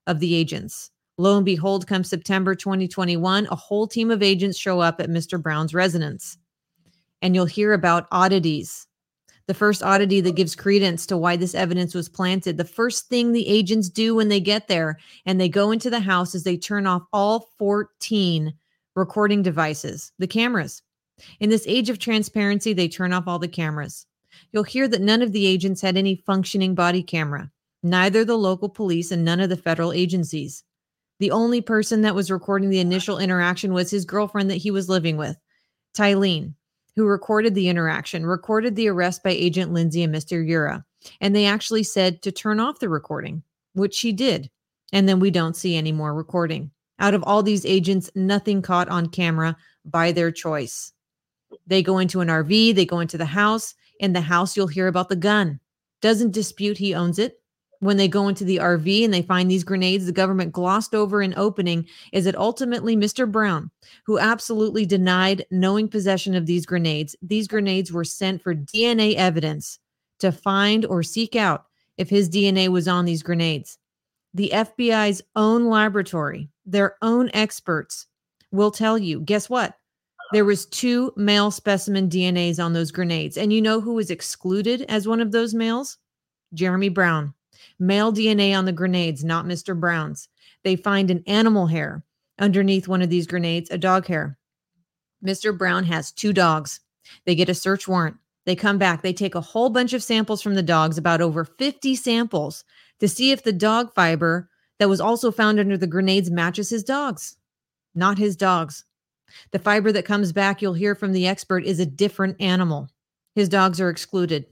of the agents. Lo and behold, come September 2021, a whole team of agents show up at Mr. Brown's residence. And you'll hear about oddities the first oddity that gives credence to why this evidence was planted. The first thing the agents do when they get there and they go into the house is they turn off all 14 recording devices, the cameras. In this age of transparency, they turn off all the cameras. You'll hear that none of the agents had any functioning body camera, neither the local police and none of the federal agencies. The only person that was recording the initial interaction was his girlfriend that he was living with, Tylene who recorded the interaction, recorded the arrest by Agent Lindsay and Mr. Yura. And they actually said to turn off the recording, which she did. And then we don't see any more recording. Out of all these agents, nothing caught on camera by their choice. They go into an RV, they go into the house. In the house, you'll hear about the gun. Doesn't dispute he owns it, when they go into the RV and they find these grenades the government glossed over in opening is it ultimately Mr. Brown who absolutely denied knowing possession of these grenades. These grenades were sent for DNA evidence to find or seek out if his DNA was on these grenades. The FBI's own laboratory, their own experts will tell you, guess what? There was two male specimen DNAs on those grenades. And you know who was excluded as one of those males? Jeremy Brown. Male DNA on the grenades, not Mr. Brown's. They find an animal hair underneath one of these grenades, a dog hair. Mr. Brown has two dogs. They get a search warrant. They come back. They take a whole bunch of samples from the dogs, about over 50 samples, to see if the dog fiber that was also found under the grenades matches his dogs, not his dogs. The fiber that comes back, you'll hear from the expert, is a different animal. His dogs are excluded.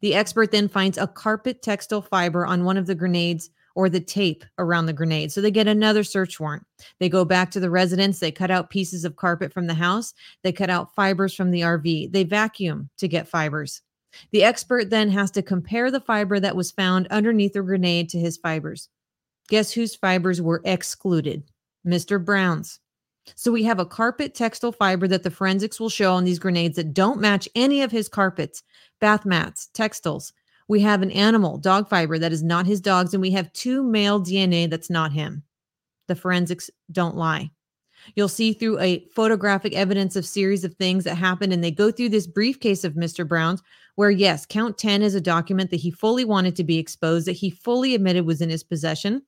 The expert then finds a carpet textile fiber on one of the grenades or the tape around the grenade. So they get another search warrant. They go back to the residence, they cut out pieces of carpet from the house, they cut out fibers from the RV, they vacuum to get fibers. The expert then has to compare the fiber that was found underneath the grenade to his fibers. Guess whose fibers were excluded? Mr. Brown's. So we have a carpet textile fiber that the forensics will show on these grenades that don't match any of his carpets, bath mats, textiles. We have an animal, dog fiber that is not his dog's, and we have two male DNA that's not him. The forensics don't lie. You'll see through a photographic evidence of series of things that happened, and they go through this briefcase of Mr. Brown's, where yes, count 10 is a document that he fully wanted to be exposed, that he fully admitted was in his possession.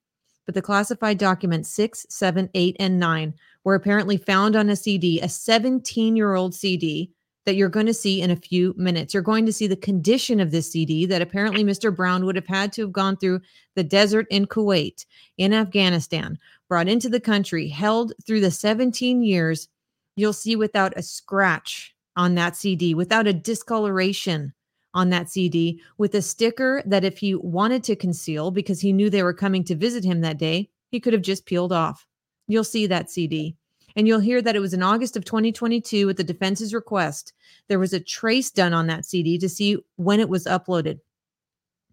But the classified documents six, seven, eight, and nine were apparently found on a CD, a 17 year old CD that you're going to see in a few minutes. You're going to see the condition of this CD that apparently Mr. Brown would have had to have gone through the desert in Kuwait, in Afghanistan, brought into the country, held through the 17 years. You'll see without a scratch on that CD, without a discoloration on that CD, with a sticker that if he wanted to conceal because he knew they were coming to visit him that day, he could have just peeled off. You'll see that CD. And you'll hear that it was in August of 2022 at the defense's request. There was a trace done on that CD to see when it was uploaded.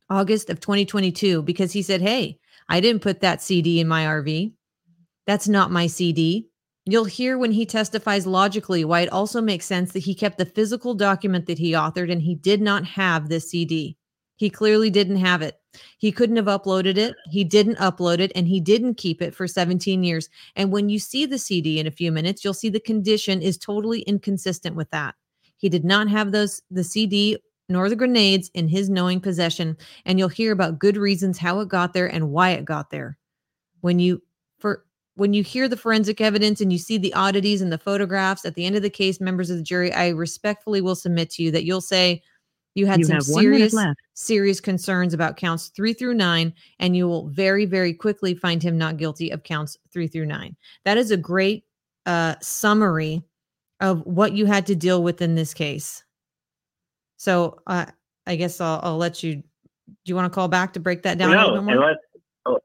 August of 2022, because he said, Hey, I didn't put that CD in my RV. That's not my CD. You'll hear when he testifies logically why it also makes sense that he kept the physical document that he authored and he did not have this CD. He clearly didn't have it. He couldn't have uploaded it. He didn't upload it and he didn't keep it for 17 years. And when you see the CD in a few minutes, you'll see the condition is totally inconsistent with that. He did not have those the CD nor the grenades in his knowing possession and you'll hear about good reasons how it got there and why it got there. When you for when you hear the forensic evidence and you see the oddities and the photographs at the end of the case members of the jury, I respectfully will submit to you that you'll say you had You some have one minute serious serious concerns about counts three through nine, and you will very, very quickly find him not guilty of counts three through nine. That is a great uh, summary of what you had to deal with in this case. So uh, I guess I'll, I'll let you. Do you want to call back to break that down a no, little bit and more? let's oh,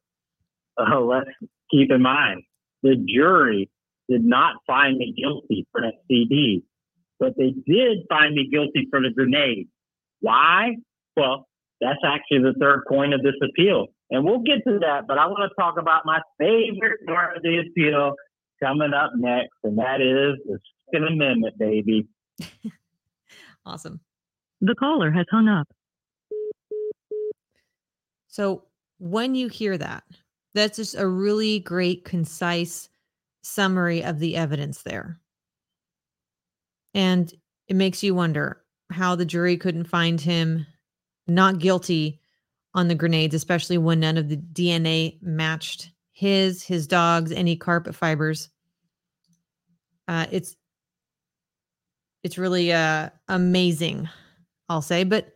oh, let's keep in mind the jury did not find me guilty for that CD, but they did find me guilty for the grenade. Why? Well, that's actually the third point of this appeal, and we'll get to that. But I want to talk about my favorite part of the appeal coming up next, and that is the Second Amendment, baby. (laughs) Awesome. The caller has hung up. So when you hear that, that's just a really great, concise summary of the evidence there. And it makes you wonder how the jury couldn't find him not guilty on the grenades, especially when none of the DNA matched his, his dog's, any carpet fibers. Uh, it's it's really uh amazing, I'll say. But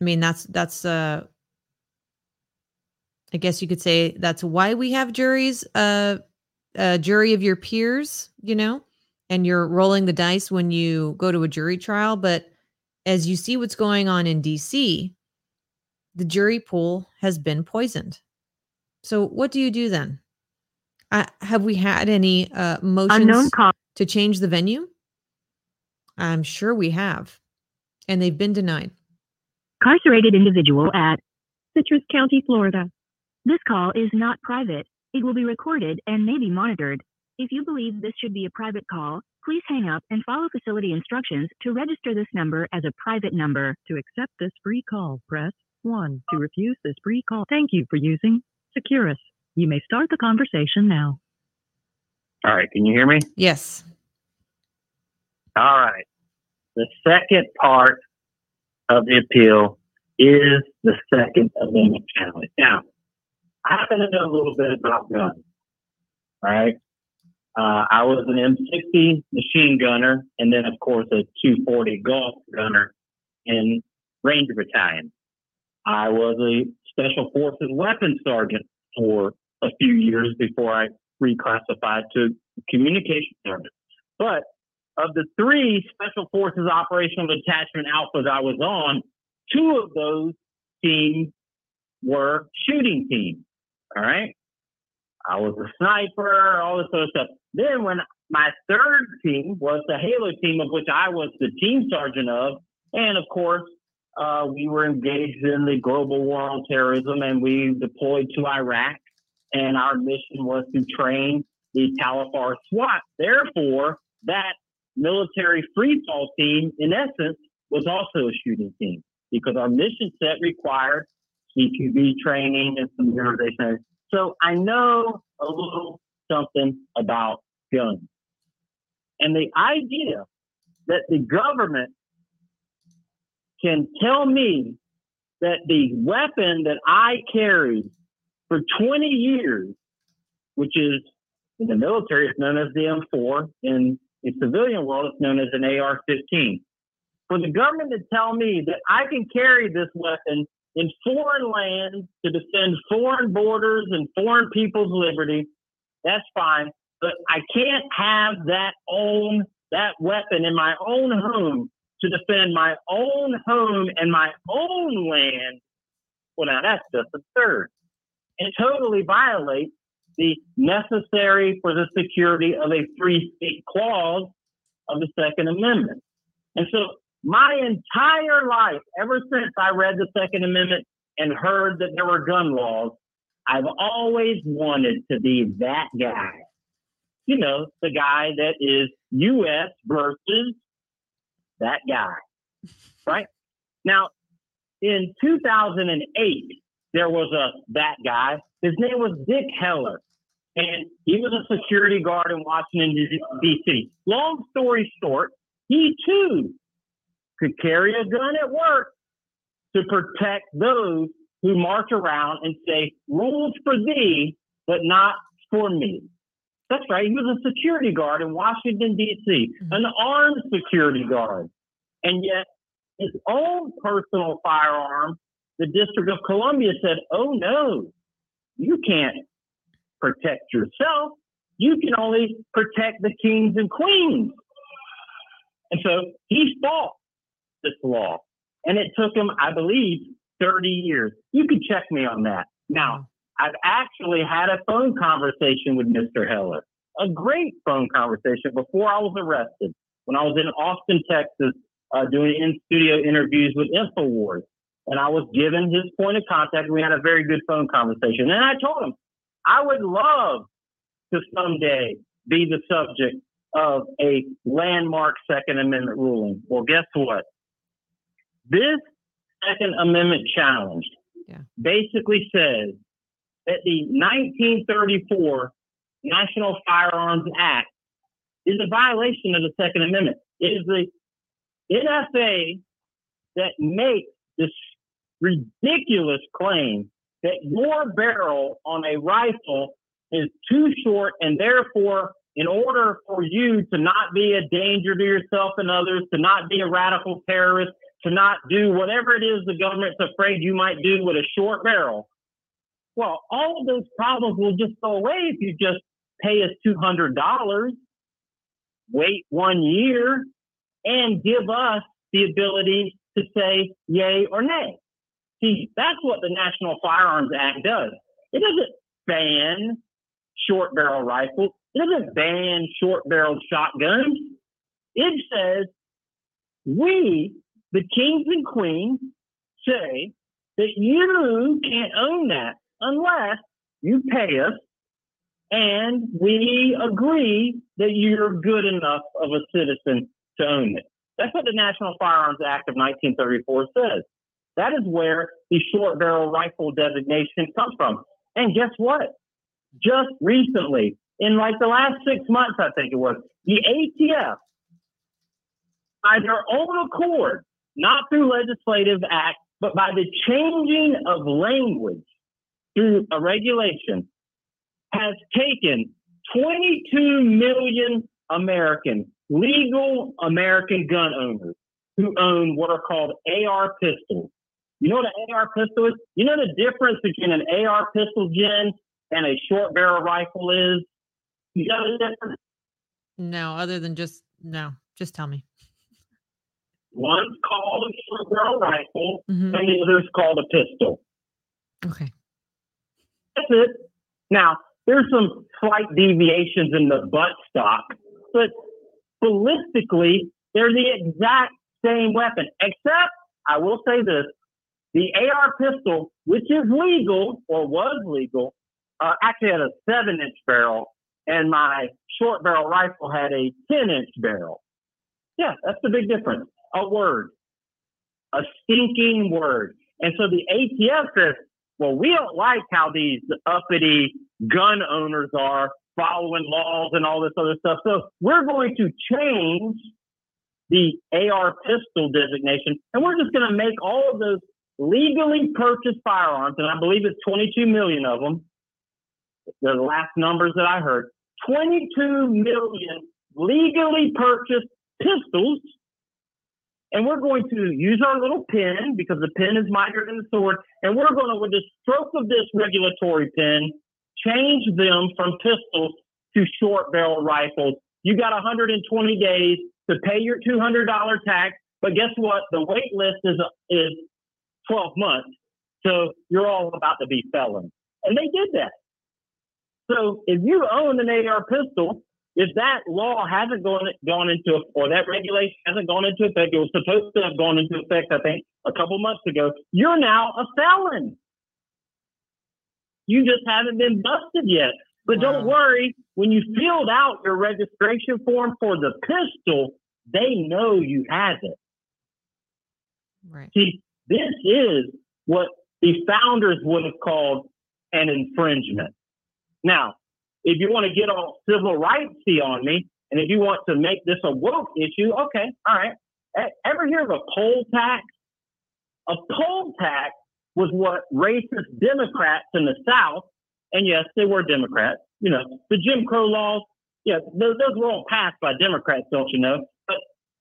I mean, that's that's uh I guess you could say that's why we have juries, uh, a jury of your peers, you know, and you're rolling the dice when you go to a jury trial. But as you see what's going on in DC, the jury pool has been poisoned. So what do you do then? Uh, have we had any uh, motions to change the venue? I'm sure we have, and they've been denied. Incarcerated individual at Citrus County, Florida. This call is not private. It will be recorded and may be monitored. If you believe this should be a private call, please hang up and follow facility instructions to register this number as a private number. To accept this free call, press 1. To refuse this free call, thank you for using Securus. You may start the conversation now. All right, can you hear me? Yes. All right. The second part of the appeal is the Second Amendment challenge. Now, I happen to know a little bit about guns. All right. Uh, I was an M60 machine gunner, and then, of course, a 240 golf gunner in Ranger Battalion. I was a Special Forces weapons sergeant for a few years before I reclassified to communication. But of the three Special Forces Operational Detachment Alphas I was on, two of those teams were shooting teams. All right. I was a sniper, all this sort of stuff. Then when my third team was the Halo team, of which I was the team sergeant of, and of course, uh, we were engaged in the global war on terrorism, and we deployed to Iraq, and our mission was to train the Tal Afar SWAT. Therefore, that military free fall team, in essence, was also a shooting team because our mission set required CQB training and some memorization. So I know a little something about guns. And the idea that the government can tell me that the weapon that I carried for 20 years, which is in the military, it's known as the M4. In the civilian world, it's known as an AR 15. For the government to tell me that I can carry this weapon in foreign lands to defend foreign borders and foreign people's liberty, that's fine. But I can't have that own that weapon in my own home to defend my own home and my own land. Well, now that's just absurd. It totally violates the necessary for the security of a free state clause of the Second Amendment. And so my entire life, ever since I read the Second Amendment and heard that there were gun laws, I've always wanted to be that guy. You know, the guy that is U.S. versus that guy, right? Now, in 2008, there was a that guy. His name was Dick Heller, and he was a security guard in Washington D.C. Long story short, he too could carry a gun at work to protect those who march around and say rules for thee, but not for me. That's right. He was a security guard in Washington, D.C., mm-hmm. an armed security guard. And yet, his own personal firearm, the District of Columbia said, oh no, you can't protect yourself. You can only protect the kings and queens. And so he fought this law. And it took him, I believe, 30 years. You can check me on that. Now, I've actually had a phone conversation with Mr. Heller, a great phone conversation before I was arrested when I was in Austin, Texas, uh, doing in studio interviews with InfoWars. And I was given his point of contact. We had a very good phone conversation. And I told him, I would love to someday be the subject of a landmark Second Amendment ruling. Well, guess what? This Second Amendment challenge Yeah. basically says that the 1934 National Firearms Act is a violation of the Second Amendment. It is the NFA that makes this ridiculous claim that your barrel on a rifle is too short and therefore in order for you to not be a danger to yourself and others, to not be a radical terrorist, to not do whatever it is the government's afraid you might do with a short barrel. Well, all of those problems will just go away if you just pay us $200, wait one year, and give us the ability to say yay or nay. See, that's what the National Firearms Act does. It doesn't ban short barrel rifles. It doesn't ban short barreled shotguns. It says we, the kings and queens, say that you can't own that unless you pay us and we agree that you're good enough of a citizen to own it. That's what the National Firearms Act of 1934 says. That is where the short barrel rifle designation comes from. And guess what? Just recently, in like the last six months, I think it was, the ATF, by their own accord, not through legislative act, but by the changing of language through a regulation, has taken 22 million American, legal American gun owners who own what are called AR pistols. You know what an AR pistol is? You know the difference between an AR pistol, Jen, and a short barrel rifle is? You know the difference? No, other than just no, just tell me. One's called a short barrel rifle, Mhm. and the other's called a pistol. Okay. That's it. Now, there's some slight deviations in the butt stock, but ballistically, they're the exact same weapon, except I will say this the AR pistol, which is legal or was legal, uh, actually had a seven inch barrel, and my short barrel rifle had a 10 inch barrel. Yeah, that's the big difference. A word, a stinking word. And so the ATF says, well, we don't like how these uppity gun owners are following laws and all this other stuff. So we're going to change the AR pistol designation, and we're just going to make all of those legally purchased firearms, and I believe it's 22 million of them, the last numbers that I heard. 22 million legally purchased pistols. And we're going to use our little pen because the pen is mightier than the sword. And we're going to, with the stroke of this regulatory pen, change them from pistols to short barrel rifles. You got 120 days to pay your $200 tax. But guess what? The wait list is, is 12 months. So you're all about to be felons. And they did that. So if you own an AR pistol, if that law hasn't gone gone into effect or that regulation hasn't gone into effect, it was supposed to have gone into effect, I think, a couple months ago. You're now a felon. You just haven't been busted yet. But Wow. don't worry, when you filled out your registration form for the pistol, they know you have it. Right. See, this is what the founders would have called an infringement. Now, if you want to get all civil rightsy on me, and if you want to make this a woke issue, okay, all right. Ever hear of a poll tax? A poll tax was what racist Democrats in the South, and yes, they were Democrats. You know, the Jim Crow laws, yeah, those, those were all passed by Democrats, don't you know? But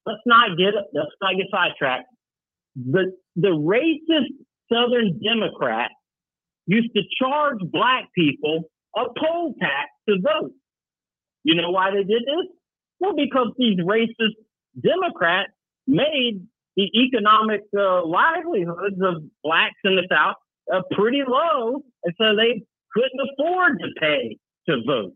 let's not get let's not get sidetracked. The the racist Southern Democrats used to charge black people a poll tax to vote. You know why they did this? Well, because these racist Democrats made the economic uh, livelihoods of blacks in the South uh, pretty low, and so they couldn't afford to pay to vote.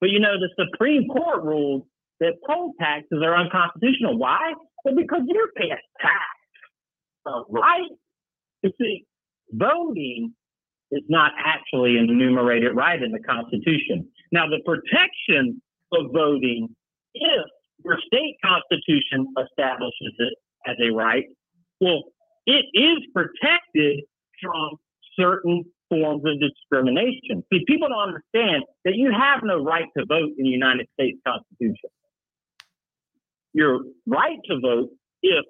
But you know, the Supreme Court ruled that poll taxes are unconstitutional. Why? Well, because you're paying tax, uh, right? You see, voting is not actually enumerated right in the Constitution. Now, the protection of voting, if your state constitution establishes it as a right, well, it is protected from certain forms of discrimination. See, people don't understand that you have no right to vote in the United States Constitution. Your right to vote, if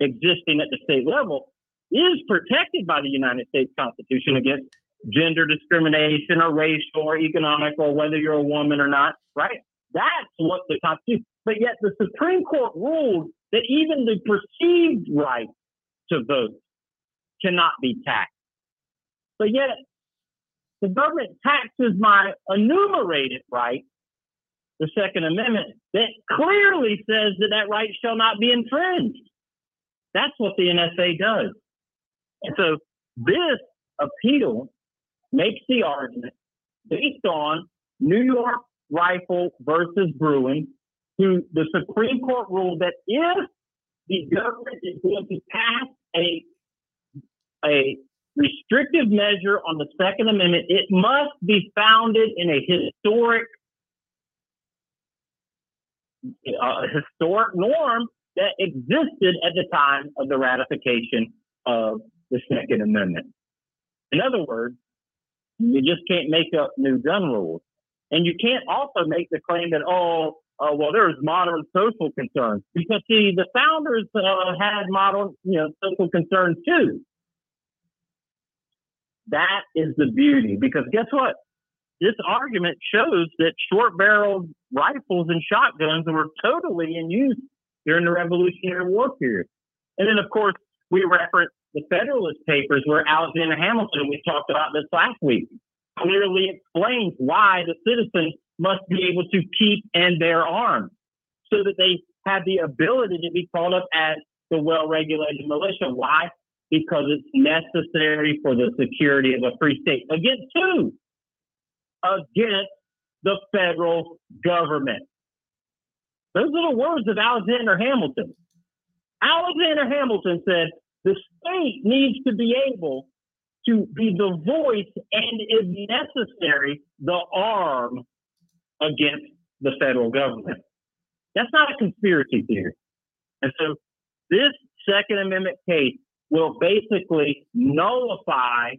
existing at the state level, is protected by the United States Constitution against gender discrimination or racial or economic or whether you're a woman or not, right? That's what the Constitution. But yet the Supreme Court ruled that even the perceived right to vote cannot be taxed. But yet the government taxes my enumerated right, the Second Amendment, that clearly says that that right shall not be infringed. That's what the NFA does. And so this appeal makes the argument based on New York Rifle versus Bruen, who the Supreme Court ruled that if the government is going to pass a a restrictive measure on the Second Amendment, it must be founded in a historic uh, historic norm that existed at the time of the ratification of the Second Amendment. In other words, you just can't make up new gun rules. And you can't also make the claim that, oh, uh, well, there's modern social concerns. Because, see, the founders uh, had modern, you know, social concerns too. That is the beauty. Because guess what? This argument shows that short barreled rifles and shotguns were totally in use during the Revolutionary War period. And then, of course, we reference the Federalist Papers where Alexander Hamilton, we talked about this last week, clearly explains why the citizens must be able to keep and bear arms so that they have the ability to be called up as the well regulated militia. Why? because it's necessary for the security of a free state. Against who? Against the federal government. Those are the words of Alexander Hamilton. Alexander Hamilton said the state needs to be able to be the voice and, if necessary, the arm against the federal government. That's not a conspiracy theory. And so this Second Amendment case will basically nullify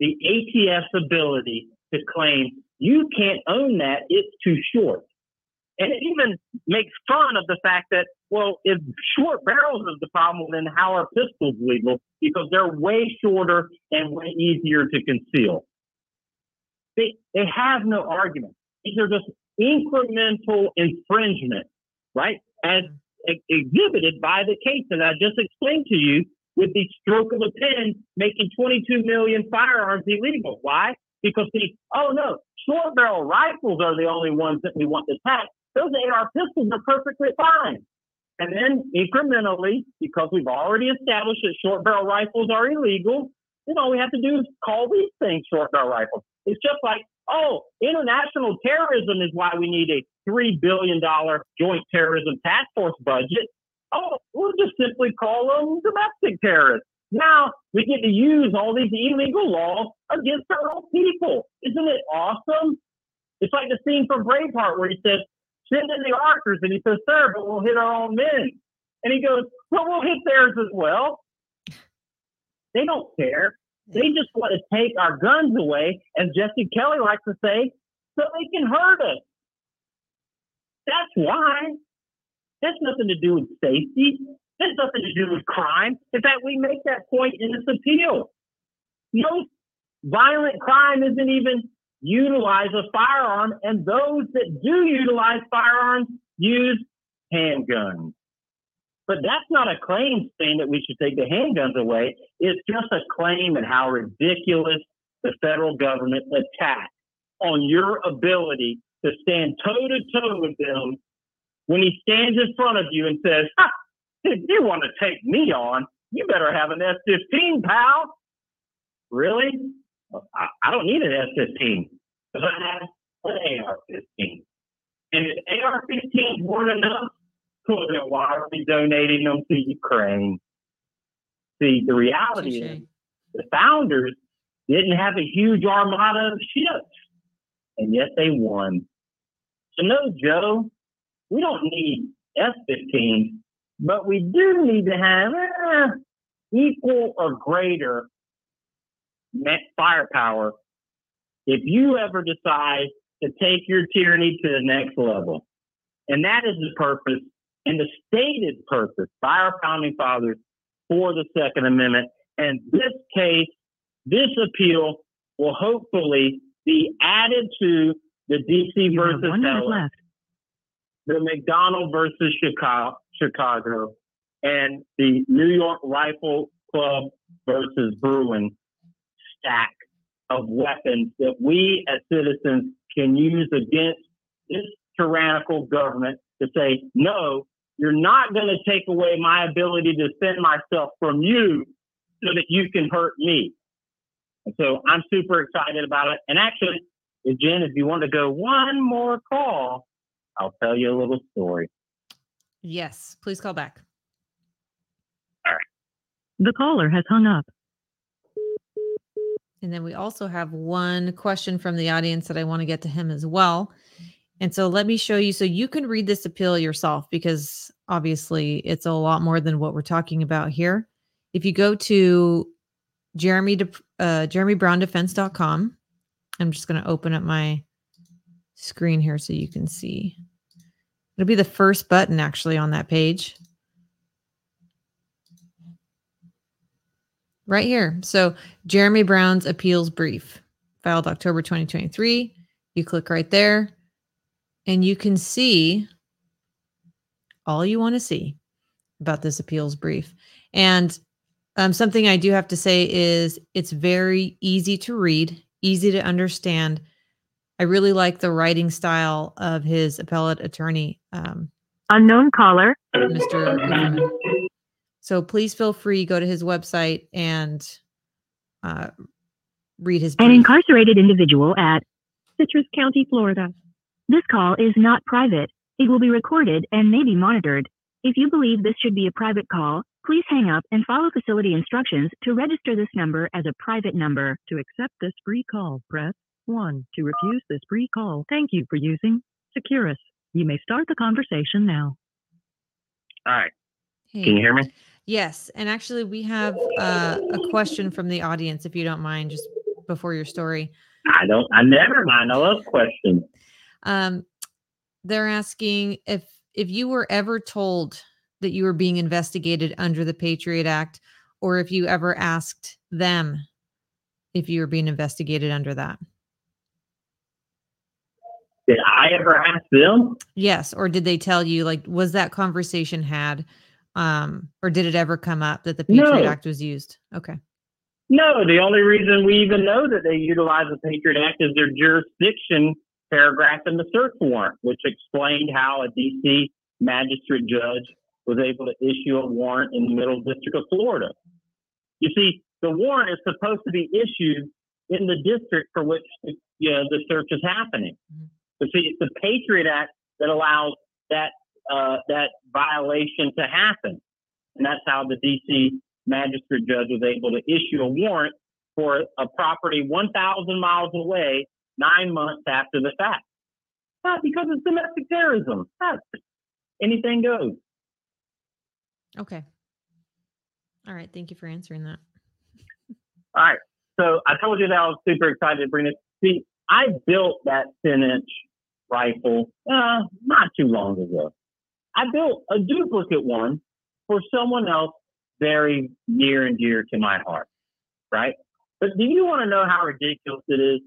the ATF's ability to claim you can't own that, it's too short. And it even makes fun of the fact that, well, if short barrels is the problem, then how are pistols legal? Because they're way shorter and way easier to conceal. They, they have no argument. These are just incremental infringement, right? As exhibited by the case that I just explained to you with the stroke of a pen making 22 million firearms illegal. Why? Because the, oh no, short barrel rifles are the only ones that we want to tax. Those AR pistols are perfectly fine. And then incrementally, because we've already established that short barrel rifles are illegal, then all we have to do is call these things short barrel rifles. It's just like, oh, international terrorism is why we need a $3 billion joint terrorism task force budget. Oh, we'll just simply call them domestic terrorists. Now we get to use all these illegal laws against our own people. Isn't it awesome? It's like the scene from Braveheart where he says, send in the archers. And he says, sir, but we'll hit our own men. And he goes, well, we'll hit theirs as well. They don't care. They just want to take our guns away, as Jesse Kelly likes to say, so they can hurt us. That's why. That's nothing to do with safety. That's nothing to do with crime. In fact, we make that point in this appeal. No violent crime isn't even utilize a firearm, and those that do utilize firearms use handguns. But that's not a claim saying that we should take the handguns away. It's just a claim and how ridiculous the federal government attacks on your ability to stand toe to toe with them when he stands in front of you and says, if you want to take me on, you better have an F 15, pal. Really? I, I don't need an F 15 because I have an AR 15. And if AR 15 weren't enough, well, then why are we donating them to Ukraine? See, the reality is the founders didn't have a huge armada of ships, and yet they won. So, no, Joe, we don't need F 15, but we do need to have eh, equal or greater firepower if you ever decide to take your tyranny to the next level. And that is the purpose and the stated purpose by our founding fathers for the Second Amendment. And this case, this appeal will hopefully be added to the DC versus one minute Heller, left. the McDonald versus Chicago, Chicago, and the New York Rifle Club versus Bruen stack of weapons that we as citizens can use against this tyrannical government to say, no, you're not going to take away my ability to defend myself from you so that you can hurt me. And so I'm super excited about it. And actually, Jen, if you want to go one more call, I'll tell you a little story. Yes, please call back. The caller has hung up. And then we also have one question from the audience that I want to get to him as well. And so let me show you so you can read this appeal yourself because obviously it's a lot more than what we're talking about here. If you go to Jeremy uh, jeremybrowndefense.com, I'm just going to open up my screen here so you can see. It'll be the first button actually on that page. Right here. So Jeremy Brown's appeals brief, filed October 2023. You click right there and you can see all you want to see about this appeals brief. And um, something I do have to say is it's very easy to read, easy to understand. I really like the writing style of his appellate attorney, um, Unknown caller. Mr. Ufferman. So please feel free go to his website and uh, read his. An incarcerated individual at Citrus County, Florida. This call is not private. It will be recorded and may be monitored. If you believe this should be a private call, please hang up and follow facility instructions to register this number as a private number. To accept this free call, press 1. To refuse this free call, thank you for using Securus. You may start the conversation now. All right. Hey. Can you hear me? Yes, and actually, we have uh, a question from the audience, if you don't mind, just before your story. I don't. I never mind. I love questions. Um, they're asking if if you were ever told that you were being investigated under the Patriot Act, or if you ever asked them if you were being investigated under that. Did I ever ask them? Yes, or did they tell you like was that conversation had, um, or did it ever come up that the Patriot No. Act was used? Okay. No. The only reason we even know that they utilize the Patriot Act is their jurisdiction paragraph in the search warrant, which explained how a D.C. magistrate judge was able to issue a warrant in the Middle District of Florida. You see, the warrant is supposed to be issued in the district for which you know, the search is happening. But see, it's the Patriot Act that allows that uh, that violation to happen, and that's how the D.C. magistrate judge was able to issue a warrant for a property 1,000 miles away nine months after the fact. Not because it's domestic terrorism. That's anything goes. Okay. All right. Thank you for answering that. All right. So I told you that I was super excited to bring this. See, I built that 10 inch rifle uh, not too long ago. I built a duplicate one for someone else very near and dear to my heart, right? But do you want to know how ridiculous it is?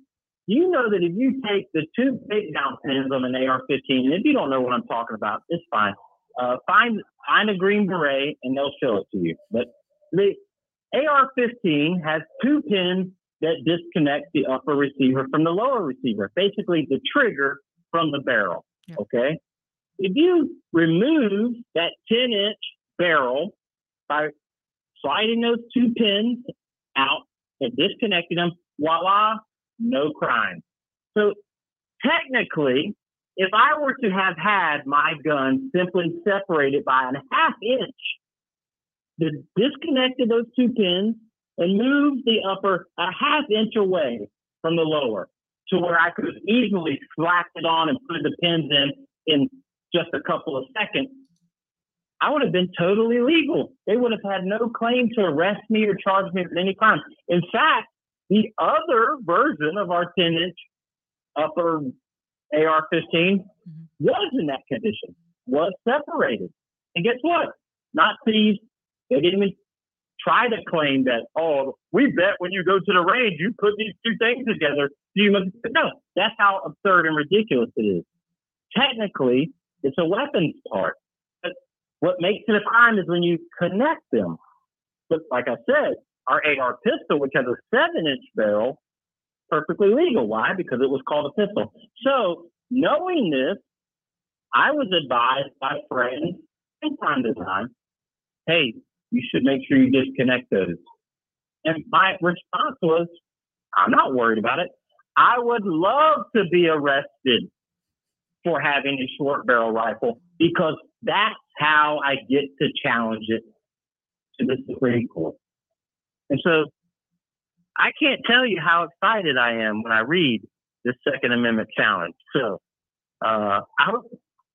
You know that if you take the two big down pins on an AR-15, and if you don't know what I'm talking about, it's fine. Uh, find find a green beret and they'll show it to you. But the AR-15 has two pins that disconnect the upper receiver from the lower receiver, basically the trigger from the barrel. Yeah. Okay. If you remove that 10 inch barrel by sliding those two pins out and disconnecting them, voila, no crime. So technically, if I were to have had my gun simply separated by a half inch, the disconnected those two pins and moved the upper a half inch away from the lower to where I could easily slapped it on and put the pins in in just a couple of seconds, I would have been totally legal. They would have had no claim to arrest me or charge me with any crime. In fact, the other version of our 10 inch upper AR 15 mm-hmm. was in that condition, was separated. And guess what? Nazis, they didn't even try to claim that, oh, we bet when you go to the range, you put these two things together. You must, no, that's how absurd and ridiculous it is. Technically, it's a weapons part. But what makes it a crime is when you connect them. But like I said, our AR pistol, which has a seven inch barrel, perfectly legal. Why? Because it was called a pistol. So knowing this, I was advised by friends from time to time, hey, you should make sure you disconnect those. And my response was, I'm not worried about it. I would love to be arrested for having a short barrel rifle because that's how I get to challenge it to the Supreme Court. And so I can't tell you how excited I am when I read this Second Amendment challenge. So uh, I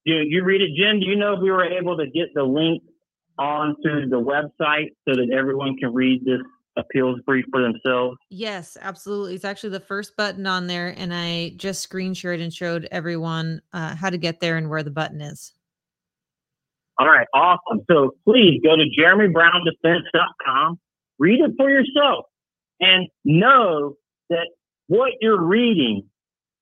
you, you read it, Jen. Do you know if we were able to get the link onto the website so that everyone can read this appeals brief for themselves? Yes, absolutely. It's actually the first button on there, and I just screen shared and showed everyone uh, how to get there and where the button is. All right, awesome. So please go to jeremybrowndefense.com, read it for yourself, and know that what you're reading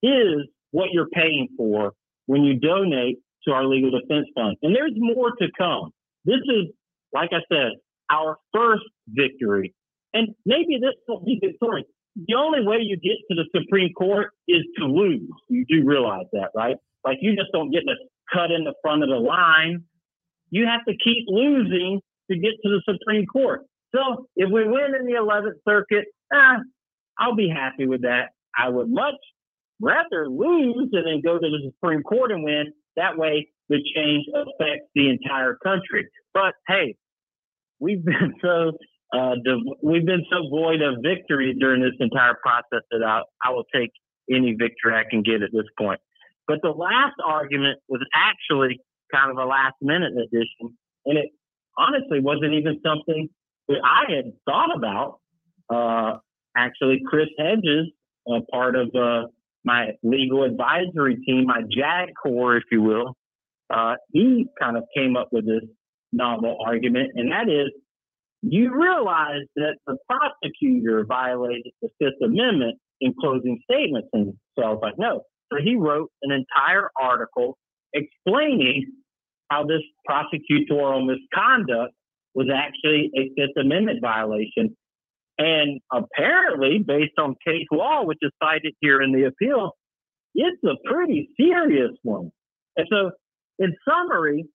is what you're paying for when you donate to our legal defense fund. And there's more to come. This is, like I said, our first victory. And maybe this will be victorious. The only way you get to the Supreme Court is to lose. You do realize that, right? Like you just don't get to cut in the front of the line. You have to keep losing to get to the Supreme Court. So if we win in the 11th Circuit, ah, I'll be happy with that. I would much rather lose and then go to the Supreme Court and win. That way, the change affects the entire country. But hey, we've been (laughs) so uh, we've been so void of victory during this entire process that I, I will take any victory I can get at this point. But the last argument was actually kind of a last minute addition, and it honestly wasn't even something that I had thought about. Uh, actually, Chris Hedges, uh, part of uh, my legal advisory team, my JAG Corps, if you will, uh, he kind of came up with this novel argument, and that is you realize that the prosecutor violated the Fifth Amendment in closing statements. And so I was like, no. So he wrote an entire article explaining how this prosecutorial misconduct was actually a Fifth Amendment violation. And apparently, based on case law, which is cited here in the appeal, it's a pretty serious one. And so, in summary,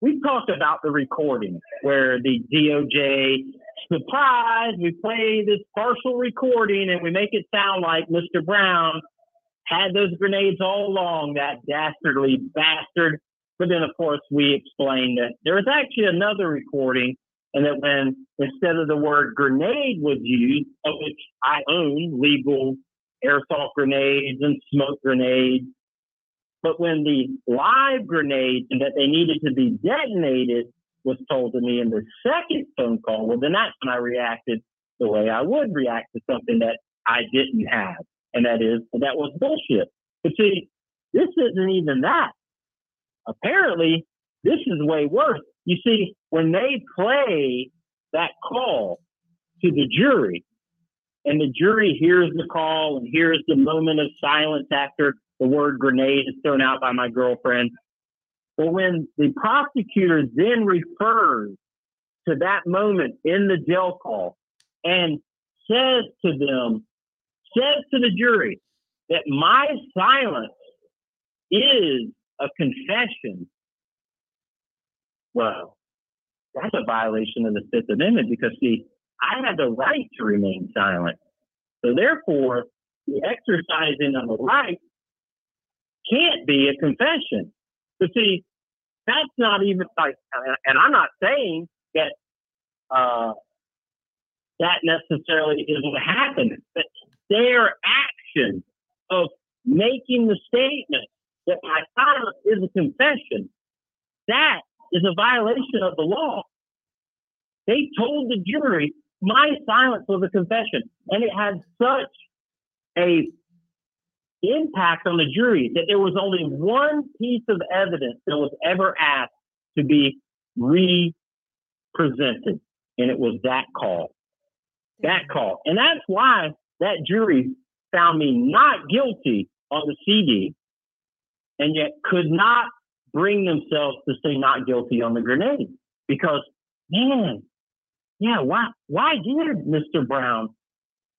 we talked about the recording where the DOJ, surprise, we play this partial recording and we make it sound like Mr. Brown had those grenades all along, that dastardly bastard. But then, of course, we explained that there was actually another recording and that when instead of the word grenade was used, of which I own legal airsoft grenades and smoke grenades, but when the live grenade and that they needed to be detonated was told to me in the second phone call, well, then that's when I reacted the way I would react to something that I didn't have. And that is, that was bullshit. But see, this isn't even that. Apparently, this is way worse. You see, when they play that call to the jury, and the jury hears the call and hears the moment of silence after the word grenade is thrown out by my girlfriend. But when the prosecutor then refers to that moment in the jail call and says to them, says to the jury that my silence is a confession, well, that's a violation of the Fifth Amendment because, see, I have the right to remain silent. So, therefore, the exercising of the right can't be a confession. But see, that's not even like, and I'm not saying that uh, that necessarily is what happened, but their action of making the statement that my silence is a confession, that is a violation of the law. They told the jury my silence was a confession, and it had such a impact on the jury that there was only one piece of evidence that was ever asked to be re-presented, and it was that call. That call. And that's why that jury found me not guilty on the CD and yet could not bring themselves to say not guilty on the grenade because, man, yeah, why, why did Mr. Brown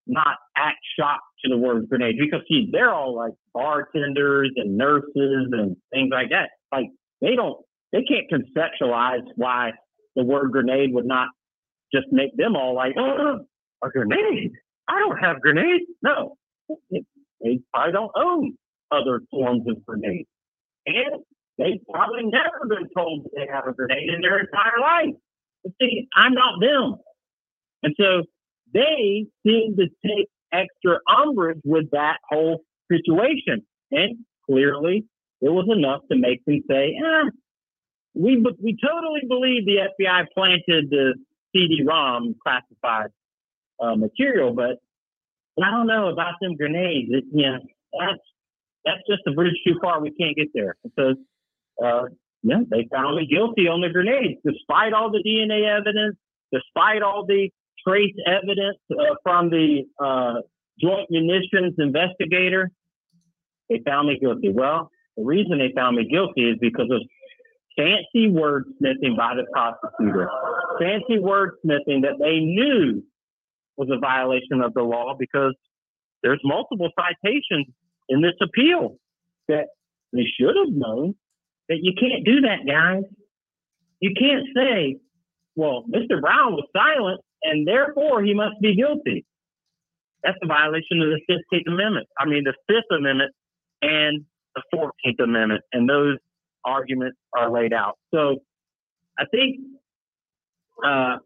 not act shocked to the word grenade because see, they're all like bartenders and nurses and things like that. Like they don't, they can't conceptualize why the word grenade would not just make them all like, oh, oh a grenade. I don't have grenades. No, they probably don't own other forms of grenades. And they've probably never been told they have a grenade in their entire life. But see, I'm not them. And so they seem to take extra umbrage with that whole situation. And clearly, it was enough to make them say, eh, we, we totally believe the FBI planted the CD-ROM classified uh, material, but I don't know about them grenades. It, you know, that's that's just a bridge too far. We can't get there. So, uh, yeah, they found me guilty on the grenades, despite all the DNA evidence, despite all the trace evidence uh, from the uh, Joint Munitions investigator. They found me guilty. Well, the reason they found me guilty is because of fancy wordsmithing by the prosecutor, fancy wordsmithing that they knew was a violation of the law because there's multiple citations in this appeal that they should have known that you can't do that, guys. You can't say well, Mr. Brown was silent, and therefore he must be guilty. That's a violation of the 15th Amendment. I mean, the Fifth Amendment and the 14th Amendment, and those arguments are laid out. So I think uh,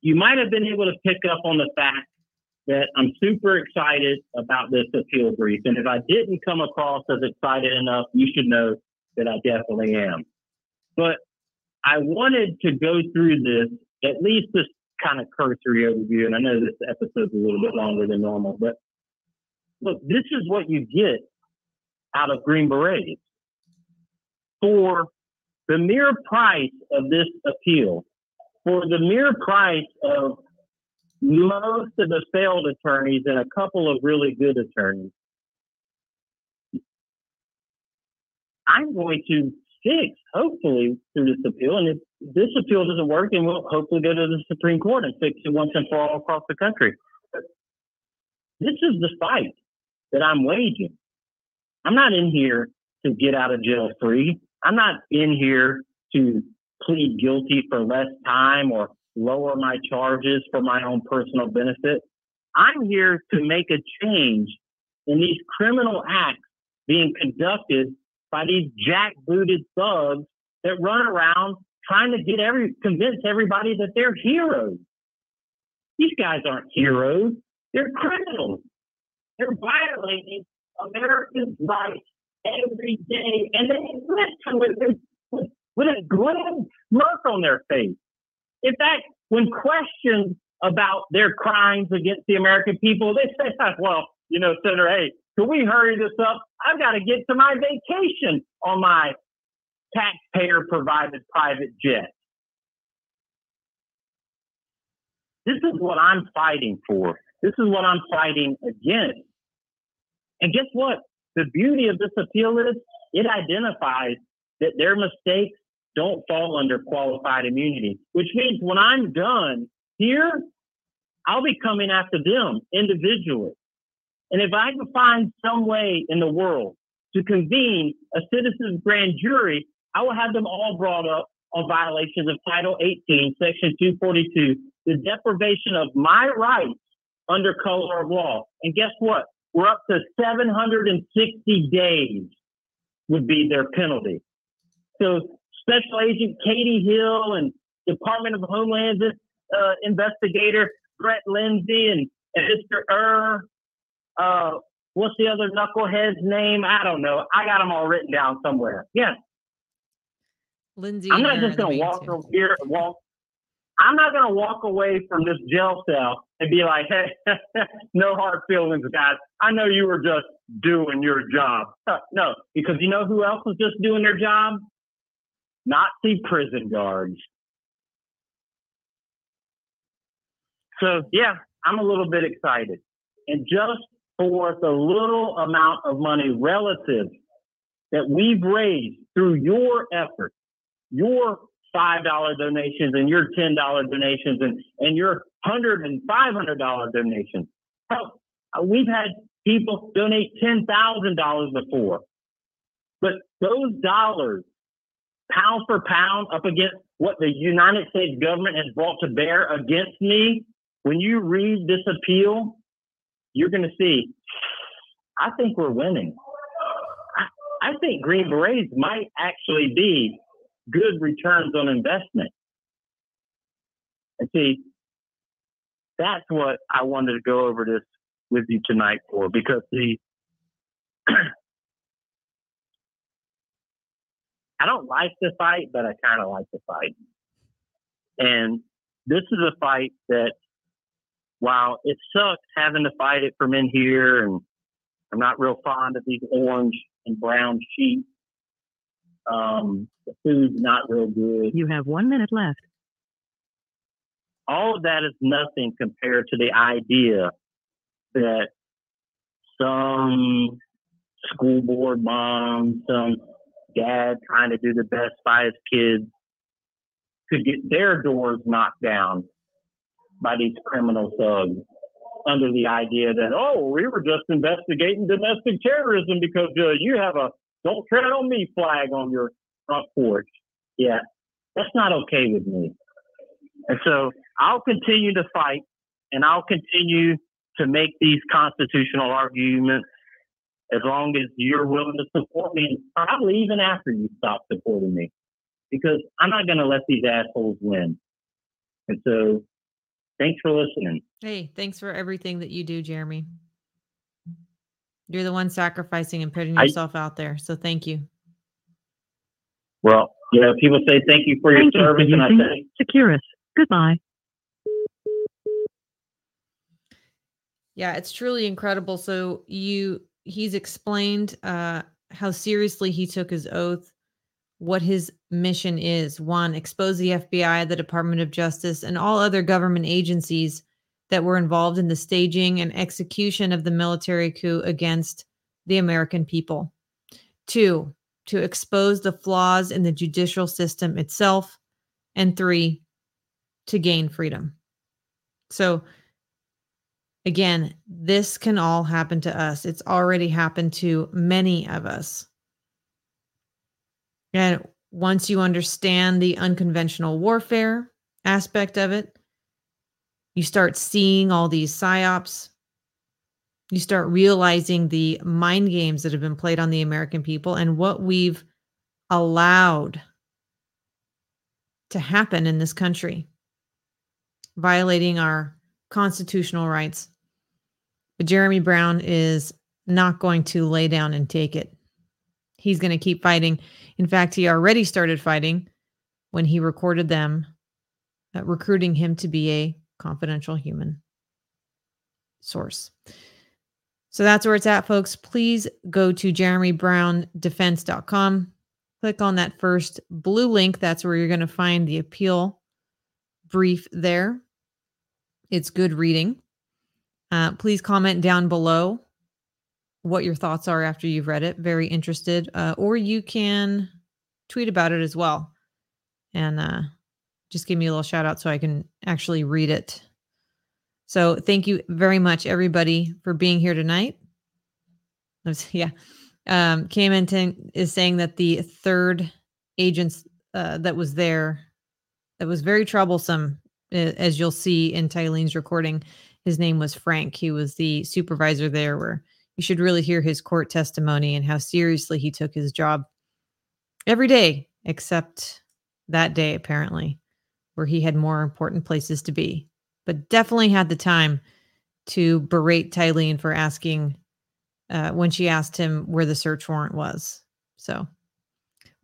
you might have been able to pick up on the fact that I'm super excited about this appeal brief. And if I didn't come across as excited enough, you should know that I definitely am. But I wanted to go through this, at least this kind of cursory overview. And I know this episode's a little bit longer than normal, but look, this is what you get out of Green Berets. For the mere price of this appeal, for the mere price of most of the failed attorneys and a couple of really good attorneys, I'm going to fix, hopefully, through this appeal. And if this appeal doesn't work, and we'll hopefully go to the Supreme Court and fix it once and for all across the country. This is the fight that I'm waging. I'm not in here to get out of jail free. I'm not in here to plead guilty for less time or lower my charges for my own personal benefit. I'm here to make a change in these criminal acts being conducted by these jackbooted thugs that run around trying to get every convince everybody that they're heroes. These guys aren't heroes. They're criminals. They're violating Americans' rights every day, and they listen with, with, a glum smirk on their face. In fact, when questioned about their crimes against the American people, they say, (laughs) "Well, you know, Senator, hey, can we hurry this up? I've got to get to my vacation on my taxpayer provided private jet. This is what I'm fighting for. This is what I'm fighting against. And guess what? The beauty of this appeal is it identifies that their mistakes don't fall under qualified immunity, which means when I'm done here, I'll be coming after them individually. And if I can find some way in the world to convene a citizens grand jury, I will have them all brought up on violations of Title 18, Section 242, the deprivation of my rights under color of law. And guess what? We're up to 760 days would be their penalty. So Special Agent Katie Hill and Department of Homeland uh, investigator Brett Lindsay and, and Mr. Err uh, what's the other knucklehead's name? I don't know. I got them all written down somewhere. Yeah. Lindsay. I'm not just going to walk over here walk. I'm not going to walk away from this jail cell and be like, hey, (laughs) no hard feelings, guys. I know you were just doing your job. (laughs) No, because you know who else was just doing their job? Nazi prison guards. So, yeah, I'm a little bit excited. And just for the little amount of money relative that we've raised through your efforts, your $5 donations and your $10 donations and, and your $100 and $500 donations. Hell, uh, we've had people donate $10,000 before. But those dollars, pound for pound, up against what the United States government has brought to bear against me, when you read this appeal, you're going to see, I think we're winning. I, I think Green Berets might actually be good returns on investment. And see, that's what I wanted to go over this with you tonight for because the (clears throat) I don't like the fight, but I kind of like the fight. And this is a fight that while it sucks having to fight it from in here, and I'm not real fond of these orange and brown sheets. Um, the food's not real good. You have one minute left. All of that is nothing compared to the idea that some school board mom, some dad trying to do the best by his kids could get their doors knocked down by these criminal thugs under the idea that, oh, we were just investigating domestic terrorism because uh, you have a don't tread on me flag on your front porch. Yeah, that's not okay with me. And so I'll continue to fight and I'll continue to make these constitutional arguments as long as you're willing to support me, and probably even after you stop supporting me, because I'm not going to let these assholes win. And so, thanks for listening. Hey, thanks for everything that you do, Jeremy. You're the one sacrificing and putting I- yourself out there. So thank you. Well, you know, people say thank you for your Thank you for service, and I using say Securus. Goodbye. Yeah, it's truly incredible. So you he's explained uh how seriously he took his oath, what his mission is. One, expose the FBI, the Department of Justice, and all other government agencies that were involved in the staging and execution of the military coup against the American people. Two, to expose the flaws in the judicial system itself. And three, to gain freedom. So Again, this can all happen to us. It's already happened to many of us. And once you understand the unconventional warfare aspect of it, you start seeing all these psyops. You start realizing the mind games that have been played on the American people and what we've allowed to happen in this country, violating our constitutional rights. But Jeremy Brown is not going to lay down and take it. He's going to keep fighting. In fact, he already started fighting when he recorded them uh, recruiting him to be a confidential human source. So that's where it's at, folks. Please go to jeremybrowndefense.com. Click on that first blue link. That's where you're going to find the appeal brief there. It's good reading. Uh, please comment down below what your thoughts are after you've read it. Very interested. Uh, or you can tweet about it as well. And uh, just give me a little shout out so I can actually read it. So thank you very much, everybody, for being here tonight. That's- (laughs) Yeah. Um, Camenton is saying that the third agent uh, that was there, that was very troublesome, as you'll see in Tylene's recording. His name was Frank. He was the supervisor there, where you should really hear his court testimony and how seriously he took his job every day, except that day, apparently, where he had more important places to be. But definitely had the time to berate Tylene for asking uh, when she asked him where the search warrant was. So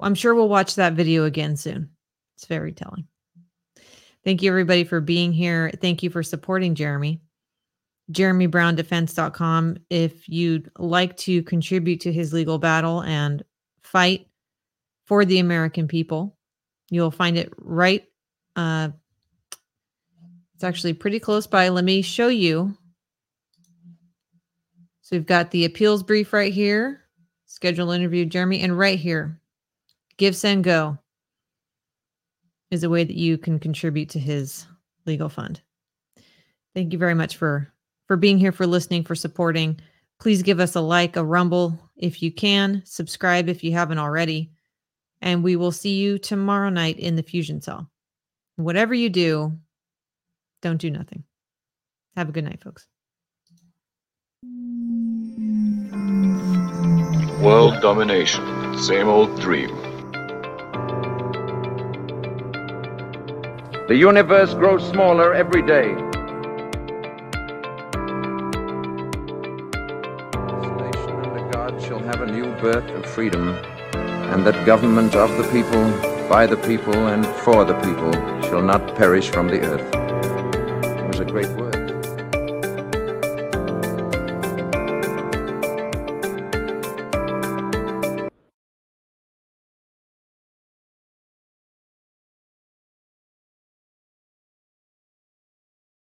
I'm sure we'll watch that video again soon. It's very telling. Thank you, everybody, for being here. Thank you for supporting Jeremy. JeremyBrownDefense.com. If you'd like to contribute to his legal battle and fight for the American people, you'll find it right. Uh, it's actually pretty close by. Let me show you. So we've got the appeals brief right here, schedule interview, Jeremy, and right here, GiveSendGo is a way that you can contribute to his legal fund. Thank you very much for for being here, for listening, for supporting. Please give us a like, a rumble if you can, subscribe if you haven't already, and we will see you tomorrow night in the fusion cell. Whatever you do, don't do nothing. Have a good night, folks. World domination. Same old dream. The universe grows smaller every day. This nation under God shall have a new birth of freedom, and that government of the people, by the people, and for the people shall not perish from the earth. It was a great word.